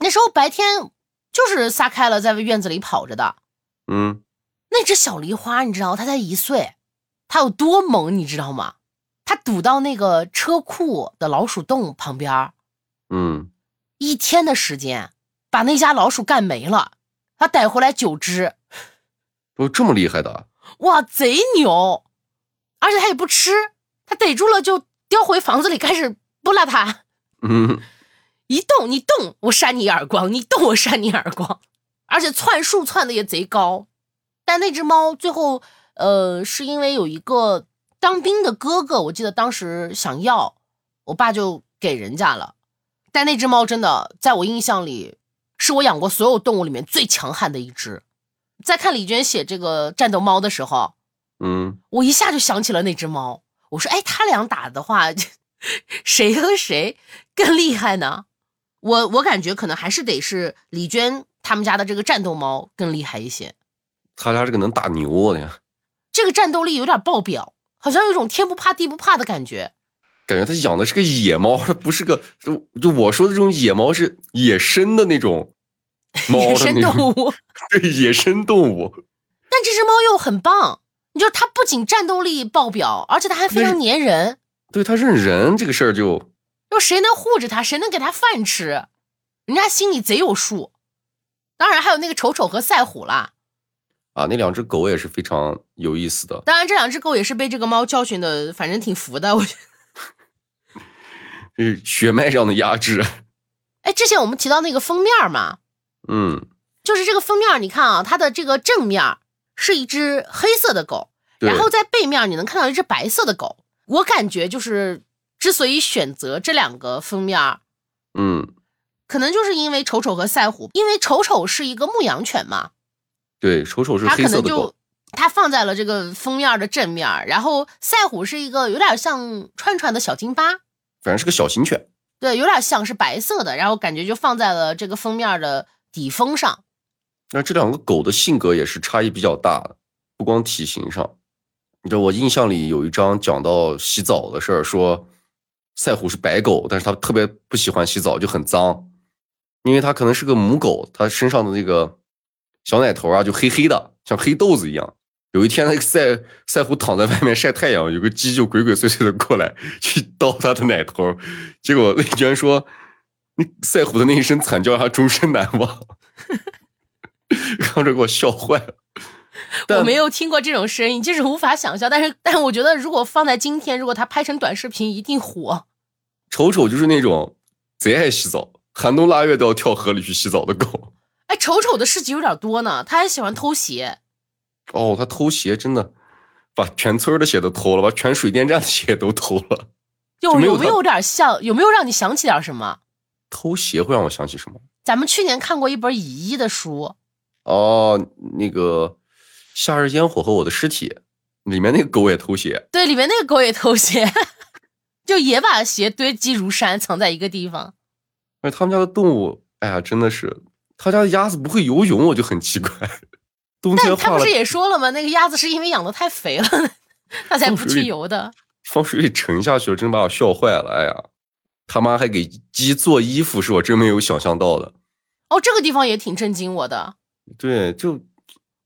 那时候白天就是撒开了在院子里跑着的。嗯。那只小狸花，你知道它才一岁，它有多萌，你知道吗？它堵到那个车库的老鼠洞旁边，嗯，一天的时间把那家老鼠干没了，它逮回来九只，都这么厉害的，哇，贼牛！而且它也不吃，它逮住了就叼回房子里开始拨拉它，嗯，一动你动我扇你一耳光，你动我扇你耳光，而且窜树窜的也贼高。但那只猫最后，呃，是因为有一个当兵的哥哥，我记得当时想要，我爸就给人家了。但那只猫真的在我印象里，是我养过所有动物里面最强悍的一只。在看李娟写这个战斗猫的时候。嗯，我一下就想起了那只猫。我说，哎，他俩打的话，<laughs> 谁和谁更厉害呢？我我感觉可能还是得是李娟他们家的这个战斗猫更厉害一些。他家这个能打牛的呀，这个战斗力有点爆表，好像有种天不怕地不怕的感觉。感觉他养的是个野猫，不是个就就我说的这种野猫是野生的那种猫 <laughs> 野生动物，对野生动物。但这只猫又很棒。你就它不仅战斗力爆表，而且它还非常粘人。对它认人这个事儿就，就谁能护着它，谁能给它饭吃，人家心里贼有数。当然还有那个丑丑和赛虎啦。啊，那两只狗也是非常有意思的。当然这两只狗也是被这个猫教训的，反正挺服的。我觉得，<laughs> 这是血脉上的压制。哎，之前我们提到那个封面嘛，嗯，就是这个封面，你看啊，它的这个正面。是一只黑色的狗，然后在背面你能看到一只白色的狗。我感觉就是之所以选择这两个封面，嗯，可能就是因为丑丑和赛虎，因为丑丑是一个牧羊犬嘛。对，丑丑是黑色的狗，它放在了这个封面的正面，然后赛虎是一个有点像串串的小金巴，反正是个小型犬。对，有点像是白色的，然后感觉就放在了这个封面的底封上。那这两个狗的性格也是差异比较大的，不光体型上。你知道我印象里有一章讲到洗澡的事儿，说赛虎是白狗，但是它特别不喜欢洗澡，就很脏，因为它可能是个母狗，它身上的那个小奶头啊就黑黑的，像黑豆子一样。有一天，那个赛赛虎躺在外面晒太阳，有个鸡就鬼鬼祟祟的过来去叨它的奶头，结果魏娟说，那赛虎的那一声惨叫让他终身难忘。<laughs> 让这给我笑坏了。<laughs> 我没有听过这种声音，就是无法想象。但是，但我觉得，如果放在今天，如果他拍成短视频，一定火。丑丑就是那种贼爱洗澡，寒冬腊月都要跳河里去洗澡的狗。哎，丑丑的事情有点多呢，他还喜欢偷鞋。哦，他偷鞋真的把全村的鞋都偷了，把全水电站的鞋都偷了。有有没有点像？有没有让你想起点什么？偷鞋会让我想起什么？咱们去年看过一本乙一的书。哦，那个《夏日烟火和我的尸体》里面那个狗也偷鞋，对，里面那个狗也偷鞋，<laughs> 就也把鞋堆积如山，藏在一个地方。哎，他们家的动物，哎呀，真的是，他家的鸭子不会游泳，我就很奇怪。冬天他不是也说了吗？那个鸭子是因为养的太肥了，<laughs> 它才不去游的。放水里沉下去了，真把我笑坏了。哎呀，他妈还给鸡做衣服，是我真没有想象到的。哦，这个地方也挺震惊我的。对，就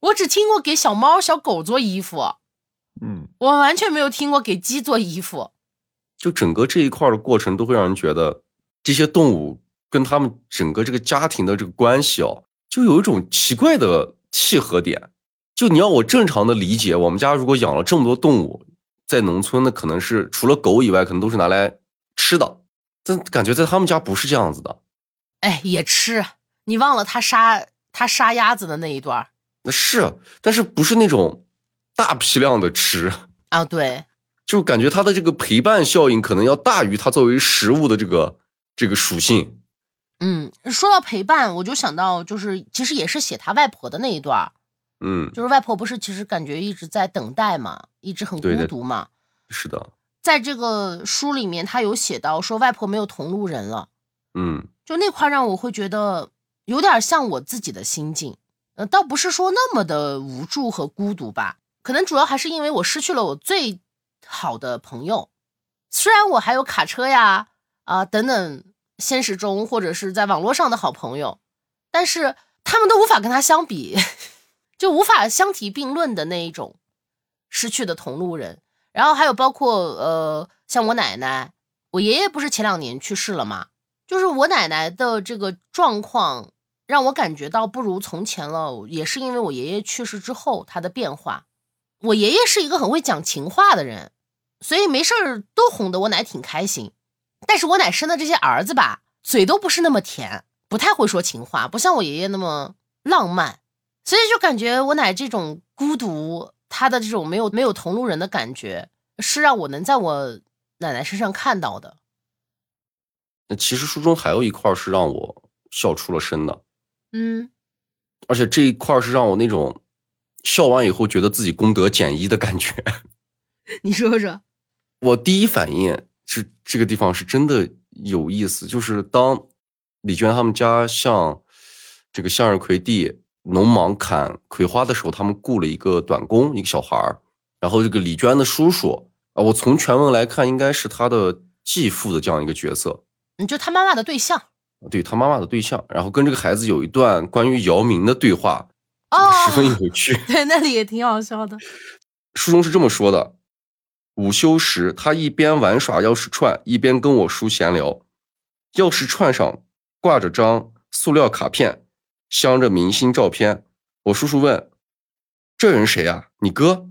我只听过给小猫、小狗做衣服，嗯，我完全没有听过给鸡做衣服。就整个这一块的过程，都会让人觉得这些动物跟他们整个这个家庭的这个关系哦，就有一种奇怪的契合点。就你要我正常的理解，我们家如果养了这么多动物，在农村那可能是除了狗以外，可能都是拿来吃的，但感觉在他们家不是这样子的。哎，也吃，你忘了他杀。他杀鸭子的那一段那是，但是不是那种大批量的吃啊？对，就感觉它的这个陪伴效应可能要大于它作为食物的这个这个属性。嗯，说到陪伴，我就想到就是其实也是写他外婆的那一段嗯，就是外婆不是其实感觉一直在等待嘛，一直很孤独嘛。是的，在这个书里面，他有写到说外婆没有同路人了。嗯，就那块让我会觉得。有点像我自己的心境，呃，倒不是说那么的无助和孤独吧，可能主要还是因为我失去了我最好的朋友。虽然我还有卡车呀，啊等等，现实中或者是在网络上的好朋友，但是他们都无法跟他相比，<laughs> 就无法相提并论的那一种失去的同路人。然后还有包括呃，像我奶奶，我爷爷不是前两年去世了吗？就是我奶奶的这个状况让我感觉到不如从前了，也是因为我爷爷去世之后他的变化。我爷爷是一个很会讲情话的人，所以没事儿都哄得我奶挺开心。但是我奶生的这些儿子吧，嘴都不是那么甜，不太会说情话，不像我爷爷那么浪漫，所以就感觉我奶这种孤独，她的这种没有没有同路人的感觉，是让我能在我奶奶身上看到的。那其实书中还有一块是让我笑出了声的，嗯，而且这一块是让我那种笑完以后觉得自己功德减一的感觉。<laughs> 你说说，我第一反应是这个地方是真的有意思，就是当李娟他们家向这个向日葵地农忙砍葵花的时候，他们雇了一个短工，一个小孩儿，然后这个李娟的叔叔啊，我从全文来看，应该是他的继父的这样一个角色。你就他妈妈的对象，对他妈妈的对象，然后跟这个孩子有一段关于姚明的对话，哦，十分有趣。<laughs> 对，那里也挺好笑的。书中是这么说的：午休时，他一边玩耍钥匙串，一边跟我叔闲聊。钥匙串上挂着张塑料卡片，镶着明星照片。我叔叔问：“这人谁啊？你哥？”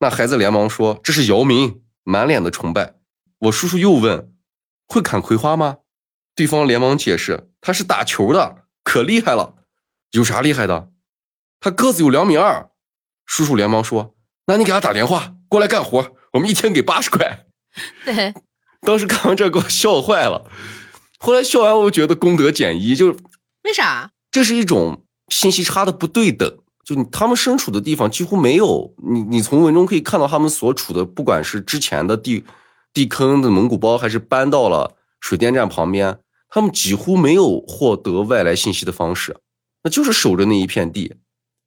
那孩子连忙说：“这是姚明。”满脸的崇拜。我叔叔又问。会砍葵花吗？对方连忙解释，他是打球的，可厉害了。有啥厉害的？他个子有两米二。叔叔连忙说：“那你给他打电话过来干活，我们一天给八十块。<laughs> ”对，当时看完这给我笑坏了。后来笑完，我觉得功德减一，就为啥？这是一种信息差的不对等。就他们身处的地方几乎没有你，你从文中可以看到他们所处的，不管是之前的地。地坑的蒙古包还是搬到了水电站旁边，他们几乎没有获得外来信息的方式，那就是守着那一片地，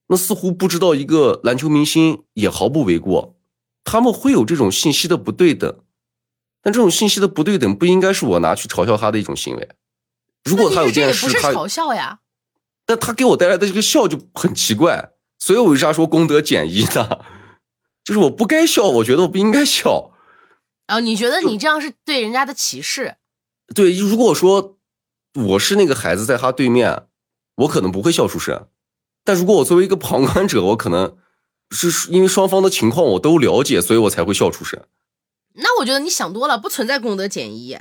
那似乎不知道一个篮球明星也毫不为过。他们会有这种信息的不对等，但这种信息的不对等不应该是我拿去嘲笑他的一种行为。如果他有件事，他嘲笑呀，但他给我带来的这个笑就很奇怪，所以我为啥说功德减一呢？<laughs> 就是我不该笑，我觉得我不应该笑。哦，你觉得你这样是对人家的歧视？对，如果说我是那个孩子在他对面，我可能不会笑出声。但如果我作为一个旁观者，我可能是因为双方的情况我都了解，所以我才会笑出声。那我觉得你想多了，不存在功德减一，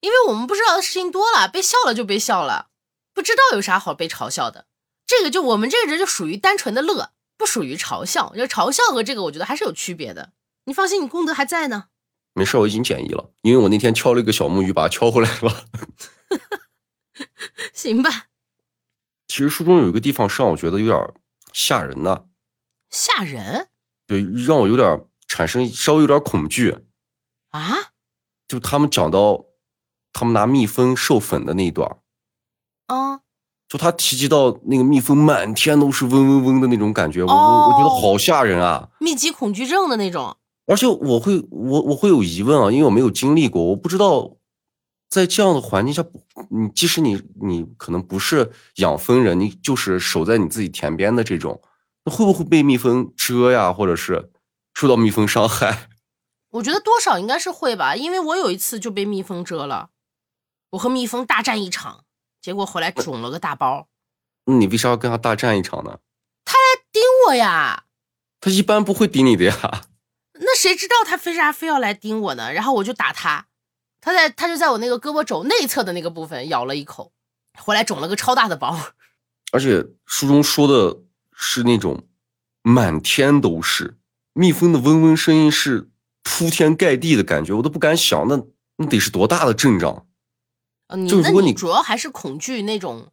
因为我们不知道的事情多了，被笑了就被笑了，不知道有啥好被嘲笑的。这个就我们这个人就属于单纯的乐，不属于嘲笑。就嘲笑和这个，我觉得还是有区别的。你放心，你功德还在呢。没事，我已经减一了，因为我那天敲了一个小木鱼，把它敲回来了。<laughs> <laughs> 行吧。其实书中有一个地方是让我觉得有点吓人的。吓人？对，让我有点产生稍微有点恐惧。啊？就他们讲到他们拿蜜蜂授粉的那一段。啊。就他提及到那个蜜蜂满天都是嗡嗡嗡的那种感觉，我我我觉得好吓人啊！密集恐惧症的那种。而且我会我我会有疑问啊，因为我没有经历过，我不知道在这样的环境下，你即使你你可能不是养蜂人，你就是守在你自己田边的这种，那会不会被蜜蜂蛰呀，或者是受到蜜蜂伤害？<laughs> 我觉得多少应该是会吧，因为我有一次就被蜜蜂蛰了，我和蜜蜂大战一场，结果回来肿了个大包。那你为啥要跟他大战一场呢？他来叮我呀！他一般不会叮你的呀。<laughs> 那谁知道他为啥非要来叮我呢？然后我就打他，他在他就在我那个胳膊肘内侧的那个部分咬了一口，回来肿了个超大的包。<laughs> 而且书中说的是那种满天都是蜜蜂的嗡嗡声音，是铺天盖地的感觉，我都不敢想，那那得是多大的阵仗。就如果你主要还是恐惧那种，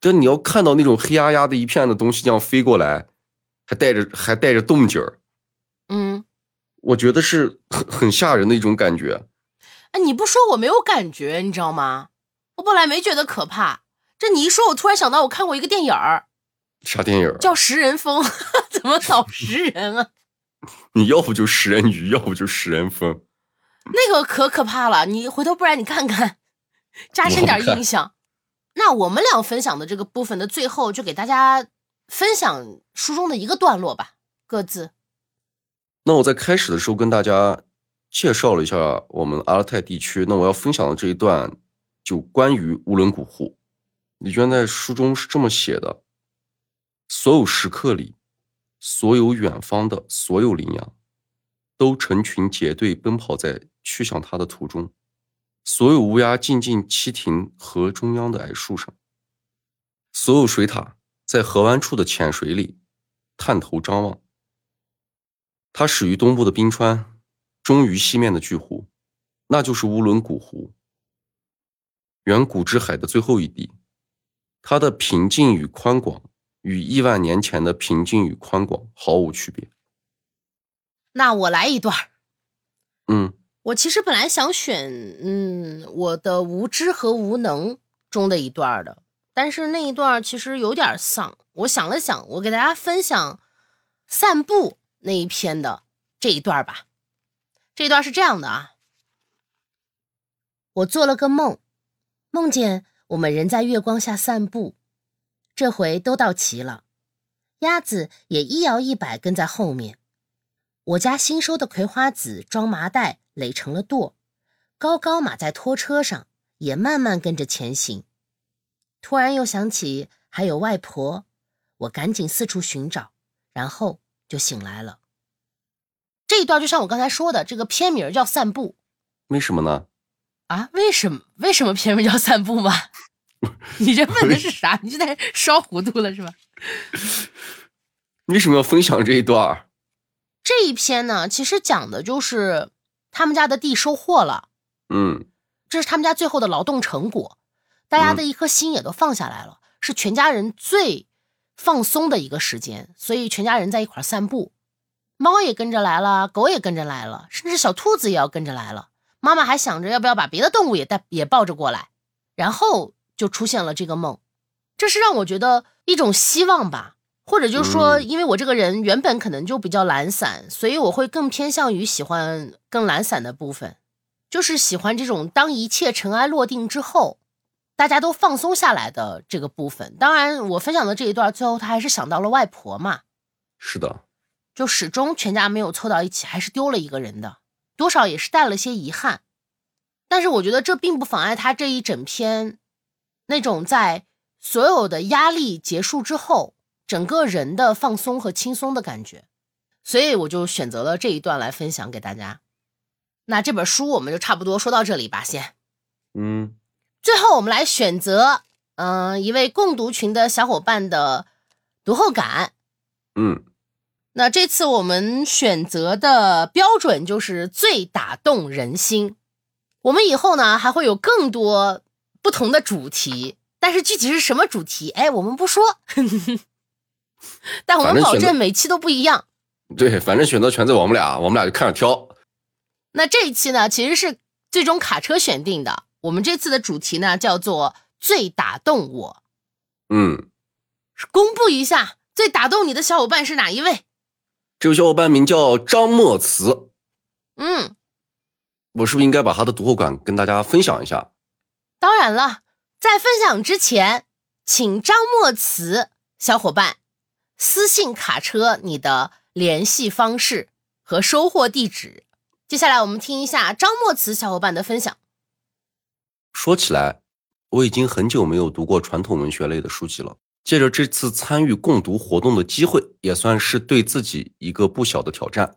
就你要看到那种黑压压的一片的东西这样飞过来，还带着还带着动静儿，嗯。我觉得是很很吓人的一种感觉，哎，你不说我没有感觉，你知道吗？我本来没觉得可怕，这你一说，我突然想到我看过一个电影儿，啥电影？叫食人蜂，<laughs> 怎么老食人啊？<laughs> 你要不就食人鱼，要不就食人蜂，那个可可怕了。你回头不然你看看，加深点印象。那我们俩分享的这个部分的最后，就给大家分享书中的一个段落吧，各自。那我在开始的时候跟大家介绍了一下我们阿勒泰地区，那我要分享的这一段就关于乌伦古湖。李娟在书中是这么写的：所有时刻里，所有远方的所有羚羊，都成群结队奔跑在去向它的途中；所有乌鸦静静栖停河中央的矮树上；所有水獭在河湾处的浅水里探头张望。它始于东部的冰川，终于西面的巨湖，那就是乌伦古湖，远古之海的最后一滴。它的平静与宽广，与亿万年前的平静与宽广毫无区别。那我来一段嗯，我其实本来想选，嗯，我的无知和无能中的一段的，但是那一段其实有点丧。我想了想，我给大家分享散步那一篇的这一段吧。这段是这样的啊，我做了个梦，梦见。我们人在月光下散步，这回都到齐了，鸭子也一摇一摆跟在后面。我家新收的葵花籽装麻袋垒成了垛，高高码在拖车上，也慢慢跟着前行。突然又想起还有外婆，我赶紧四处寻找，然后就醒来了。这一段就像我刚才说的，这个片名叫《散步》，为什么呢？啊，为什么？为什么片名叫散步吗？<laughs> 你这问的是啥？你就在烧糊涂了是吧？<laughs> 为什么要分享这一段？这一篇呢，其实讲的就是他们家的地收获了，嗯，这是他们家最后的劳动成果，大家的一颗心也都放下来了，是全家人最放松的一个时间，所以全家人在一块散步，猫也跟着来了，狗也跟着来了，甚至小兔子也要跟着来了。妈妈还想着要不要把别的动物也带也抱着过来，然后就出现了这个梦，这是让我觉得一种希望吧，或者就是说，因为我这个人原本可能就比较懒散，所以我会更偏向于喜欢更懒散的部分，就是喜欢这种当一切尘埃落定之后，大家都放松下来的这个部分。当然，我分享的这一段最后他还是想到了外婆嘛，是的，就始终全家没有凑到一起，还是丢了一个人的。多少也是带了些遗憾，但是我觉得这并不妨碍他这一整篇那种在所有的压力结束之后，整个人的放松和轻松的感觉，所以我就选择了这一段来分享给大家。那这本书我们就差不多说到这里吧，先。嗯，最后我们来选择，嗯，一位共读群的小伙伴的读后感。嗯。那这次我们选择的标准就是最打动人心。我们以后呢还会有更多不同的主题，但是具体是什么主题，哎，我们不说。<laughs> 但我们保证每期都不一样。对，反正选择权在我们俩，我们俩就看着挑。那这一期呢，其实是最终卡车选定的。我们这次的主题呢叫做最打动我。嗯，公布一下最打动你的小伙伴是哪一位？这位小伙伴名叫张墨慈，嗯，我是不是应该把他的读后感跟大家分享一下？当然了，在分享之前，请张墨慈小伙伴私信卡车你的联系方式和收货地址。接下来我们听一下张墨慈小伙伴的分享。说起来，我已经很久没有读过传统文学类的书籍了。借着这次参与共读活动的机会，也算是对自己一个不小的挑战。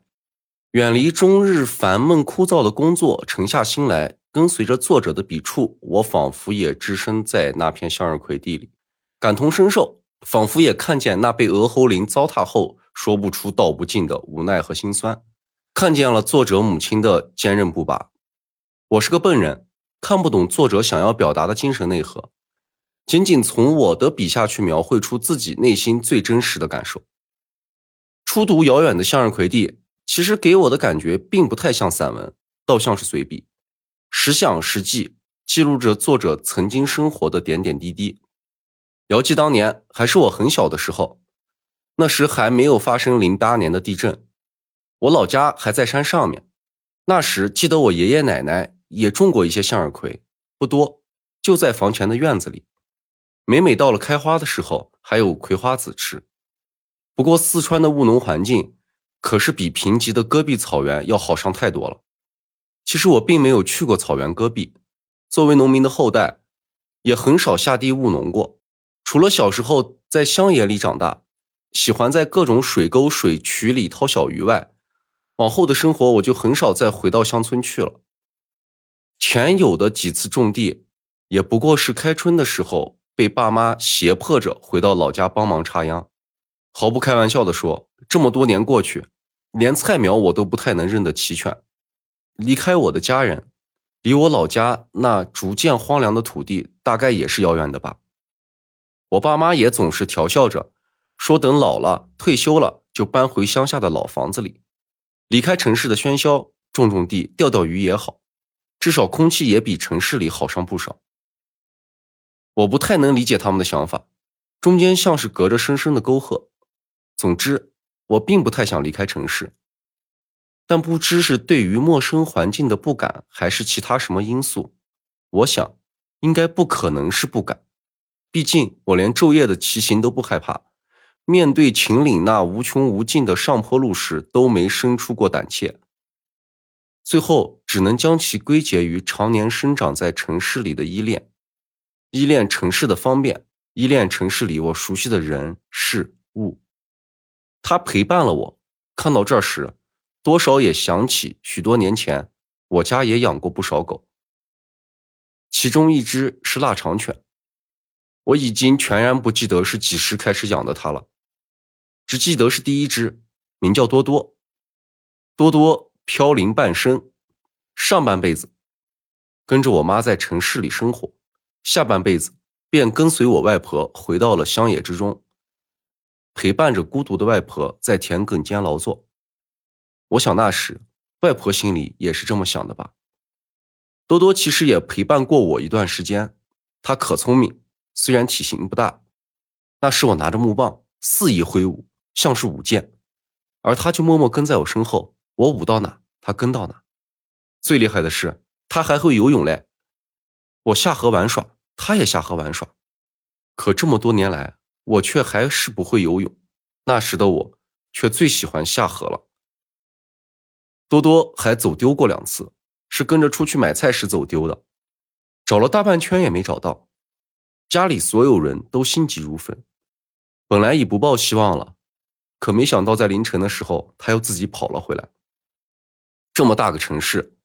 远离终日烦闷枯燥的工作，沉下心来，跟随着作者的笔触，我仿佛也置身在那片向日葵地里，感同身受，仿佛也看见那被鹅喉铃糟蹋后说不出道不尽的无奈和心酸，看见了作者母亲的坚韧不拔。我是个笨人，看不懂作者想要表达的精神内核。仅仅从我的笔下去描绘出自己内心最真实的感受。初读《遥远的向日葵地》，其实给我的感觉并不太像散文，倒像是随笔，实想实记，记录着作者曾经生活的点点滴滴。遥记当年还是我很小的时候，那时还没有发生零八年的地震，我老家还在山上面。那时记得我爷爷奶奶也种过一些向日葵，不多，就在房前的院子里。每每到了开花的时候，还有葵花籽吃。不过四川的务农环境，可是比贫瘠的戈壁草原要好上太多了。其实我并没有去过草原戈壁，作为农民的后代，也很少下地务农过。除了小时候在乡野里长大，喜欢在各种水沟水渠里掏小鱼外，往后的生活我就很少再回到乡村去了。前有的几次种地，也不过是开春的时候被爸妈胁迫着回到老家帮忙插秧。毫不开玩笑的说，这么多年过去，连菜苗我都不太能认得齐全。离开我的家人，离我老家那逐渐荒凉的土地，大概也是遥远的吧。我爸妈也总是调笑着，说等老了退休了，就搬回乡下的老房子里，离开城市的喧嚣，种种地，钓钓鱼也好，至少空气也比城市里好上不少。我不太能理解他们的想法，中间像是隔着深深的沟壑。总之，我并不太想离开城市，但不知是对于陌生环境的不敢，还是其他什么因素，我想，应该不可能是不敢。毕竟我连昼夜的骑行都不害怕，面对秦岭那无穷无尽的上坡路时，都没生出过胆怯。最后，只能将其归结于常年生长在城市里的依恋，依恋城市的方便，依恋城市里我熟悉的人事物。他陪伴了我，看到这时，多少也想起许多年前，我家也养过不少狗。其中一只是腊肠犬，我已经全然不记得是几时开始养的它了，只记得是第一只，名叫多多。多多飘零半生，上半辈子跟着我妈在城市里生活，下半辈子便跟随我外婆回到了乡野之中。陪伴着孤独的外婆在田埂间劳作，我想那时外婆心里也是这么想的吧。多多其实也陪伴过我一段时间，他可聪明，虽然体型不大。那时我拿着木棒肆意挥舞，像是舞剑，而他就默默跟在我身后，我舞到哪，他跟到哪。最厉害的是，他还会游泳嘞。我下河玩耍，他也下河玩耍。可这么多年来，我却还是不会游泳，那时的我却最喜欢下河了。多多还走丢过两次，是跟着出去买菜时走丢的，找了大半圈也没找到，家里所有人都心急如焚，本来已不抱希望了，可没想到在凌晨的时候他又自己跑了回来。这么大个城市，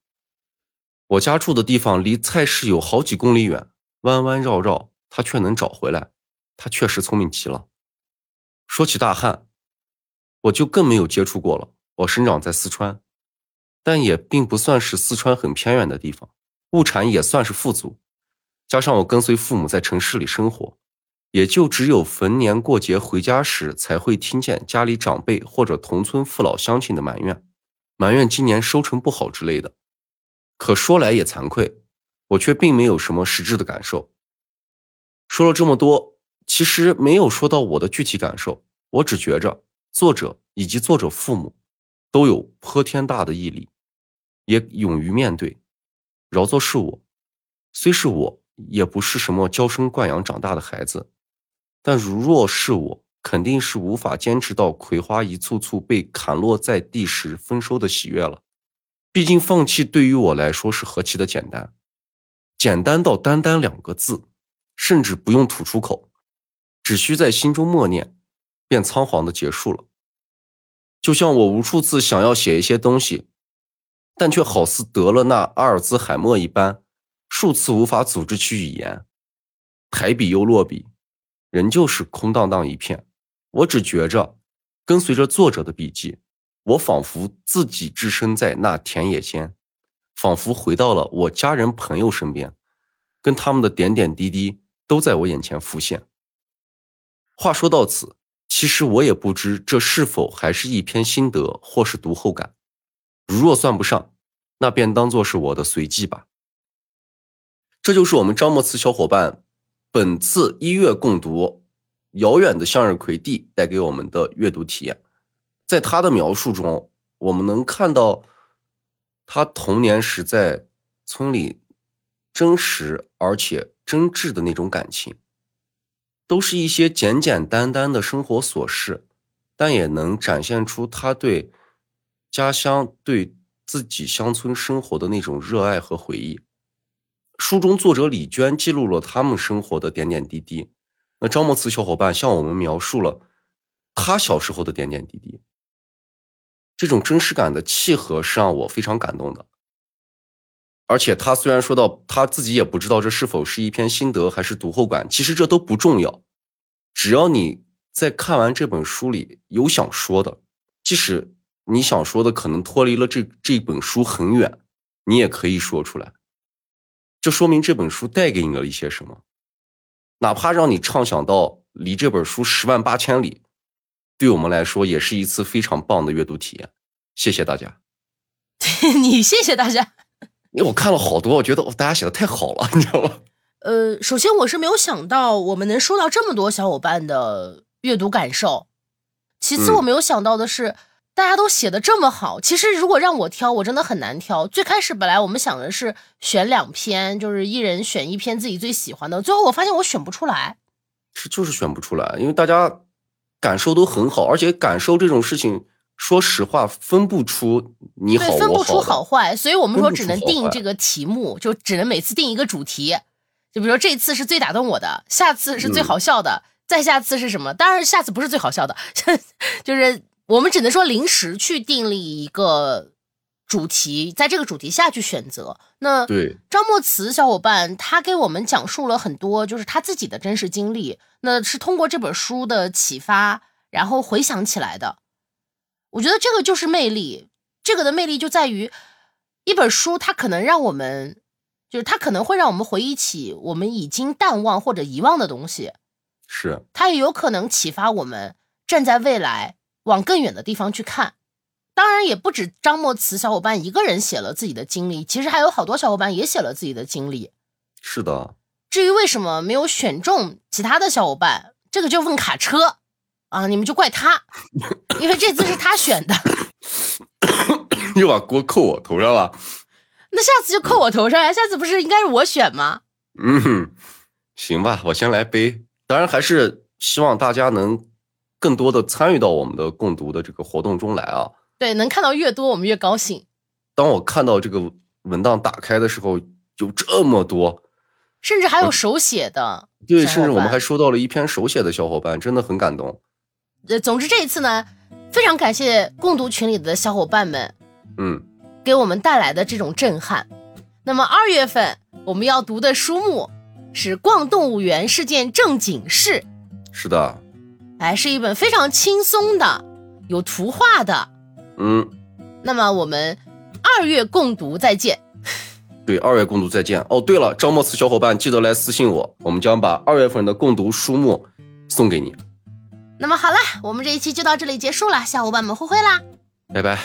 我家住的地方离菜市有好几公里远，弯弯绕绕他却能找回来。他确实聪明极了。说起大汉，我就更没有接触过了。我生长在四川，但也并不算是四川很偏远的地方，物产也算是富足。加上我跟随父母在城市里生活，也就只有逢年过节回家时，才会听见家里长辈或者同村父老乡亲的埋怨，埋怨今年收成不好之类的。可说来也惭愧，我却并没有什么实质的感受。说了这么多。其实没有说到我的具体感受，我只觉着作者以及作者父母都有颇天大的毅力，也勇于面对。饶作是我，虽是我，也不是什么娇生惯养长大的孩子，但如若是我，肯定是无法坚持到葵花一簇簇被砍落在地时丰收的喜悦了。毕竟放弃对于我来说是何其的简单，简单到单单两个字，甚至不用吐出口。只需在心中默念，便仓皇的结束了。就像我无数次想要写一些东西，但却好似得了那阿尔兹海默一般，数次无法组织起语言，抬笔又落笔，仍旧是空荡荡一片。我只觉着，跟随着作者的笔记，我仿佛自己置身在那田野间，仿佛回到了我家人朋友身边，跟他们的点点滴滴都在我眼前浮现。话说到此，其实我也不知这是否还是一篇心得或是读后感。如若算不上，那便当做是我的随记吧。这就是我们张墨慈小伙伴本次一月共读《遥远的向日葵地》带给我们的阅读体验。在他的描述中，我们能看到他童年时在村里真实而且真挚的那种感情。都是一些简简单单的生活琐事，但也能展现出他对家乡对自己乡村生活的那种热爱和回忆。书中作者李娟记录了他们生活的点点滴滴，那张默慈小伙伴向我们描述了他小时候的点点滴滴。这种真实感的契合是让我非常感动的。而且他虽然说到他自己也不知道这是否是一篇心得还是读后感，其实这都不重要，只要你在看完这本书里有想说的，即使你想说的可能脱离了这这本书很远，你也可以说出来。这说明这本书带给你了一些什么，哪怕让你畅想到离这本书十万八千里，对我们来说也是一次非常棒的阅读体验。谢谢大家，<laughs> 你谢谢大家。因为我看了好多，我觉得大家写的太好了，你知道吗？<laughs> 呃，首先我是没有想到我们能收到这么多小伙伴的阅读感受，其次我没有想到的是。大家都写的这么好，其实如果让我挑，我真的很难挑。最开始本来我们想的是选两篇，就是一人选一篇自己最喜欢的，最后我发现我选不出来，是就是选不出来，因为大家感受都很好，而且感受这种事情，说实话分不出你好分不出好坏，所以我们说只能定这个题目，就只能每次定一个主题，就比如说这次是最打动我的，下次是最好笑的，再下次是什么？当然下次不是最好笑的，<laughs> 就是。我们只能说临时去定立一个主题，在这个主题下去选择。那对张墨慈小伙伴，他给我们讲述了很多，就是他自己的真实经历。那是通过这本书的启发，然后回想起来的。我觉得这个就是魅力，这个的魅力就在于一本书，它可能让我们，就是它可能会让我们回忆起我们已经淡忘或者遗忘的东西。是，它也有可能启发我们站在未来。往更远的地方去看，当然也不止张默慈小伙伴一个人写了自己的经历，其实还有好多小伙伴也写了自己的经历。是的。至于为什么没有选中其他的小伙伴，这个就问卡车啊，你们就怪他，因为这次是他选的。<coughs> 又把锅扣我头上了。那下次就扣我头上呀，下次不是应该是我选吗？嗯，行吧，我先来背。当然还是希望大家能。更多的参与到我们的共读的这个活动中来啊！对，能看到越多，我们越高兴。当我看到这个文档打开的时候，有这么多，甚至还有手写的。对，甚至我们还收到了一篇手写的小伙伴，真的很感动。呃，总之这一次呢，非常感谢共读群里的小伙伴们，嗯，给我们带来的这种震撼。那么二月份我们要读的书目是《逛动物园是件正经事》。是的。哎，是一本非常轻松的，有图画的，嗯。那么我们二月共读再见。对，二月共读再见。哦，对了，张莫斯小伙伴记得来私信我，我们将把二月份的共读书目送给你。那么好了，我们这一期就到这里结束了，小伙伴们，挥挥啦，拜拜。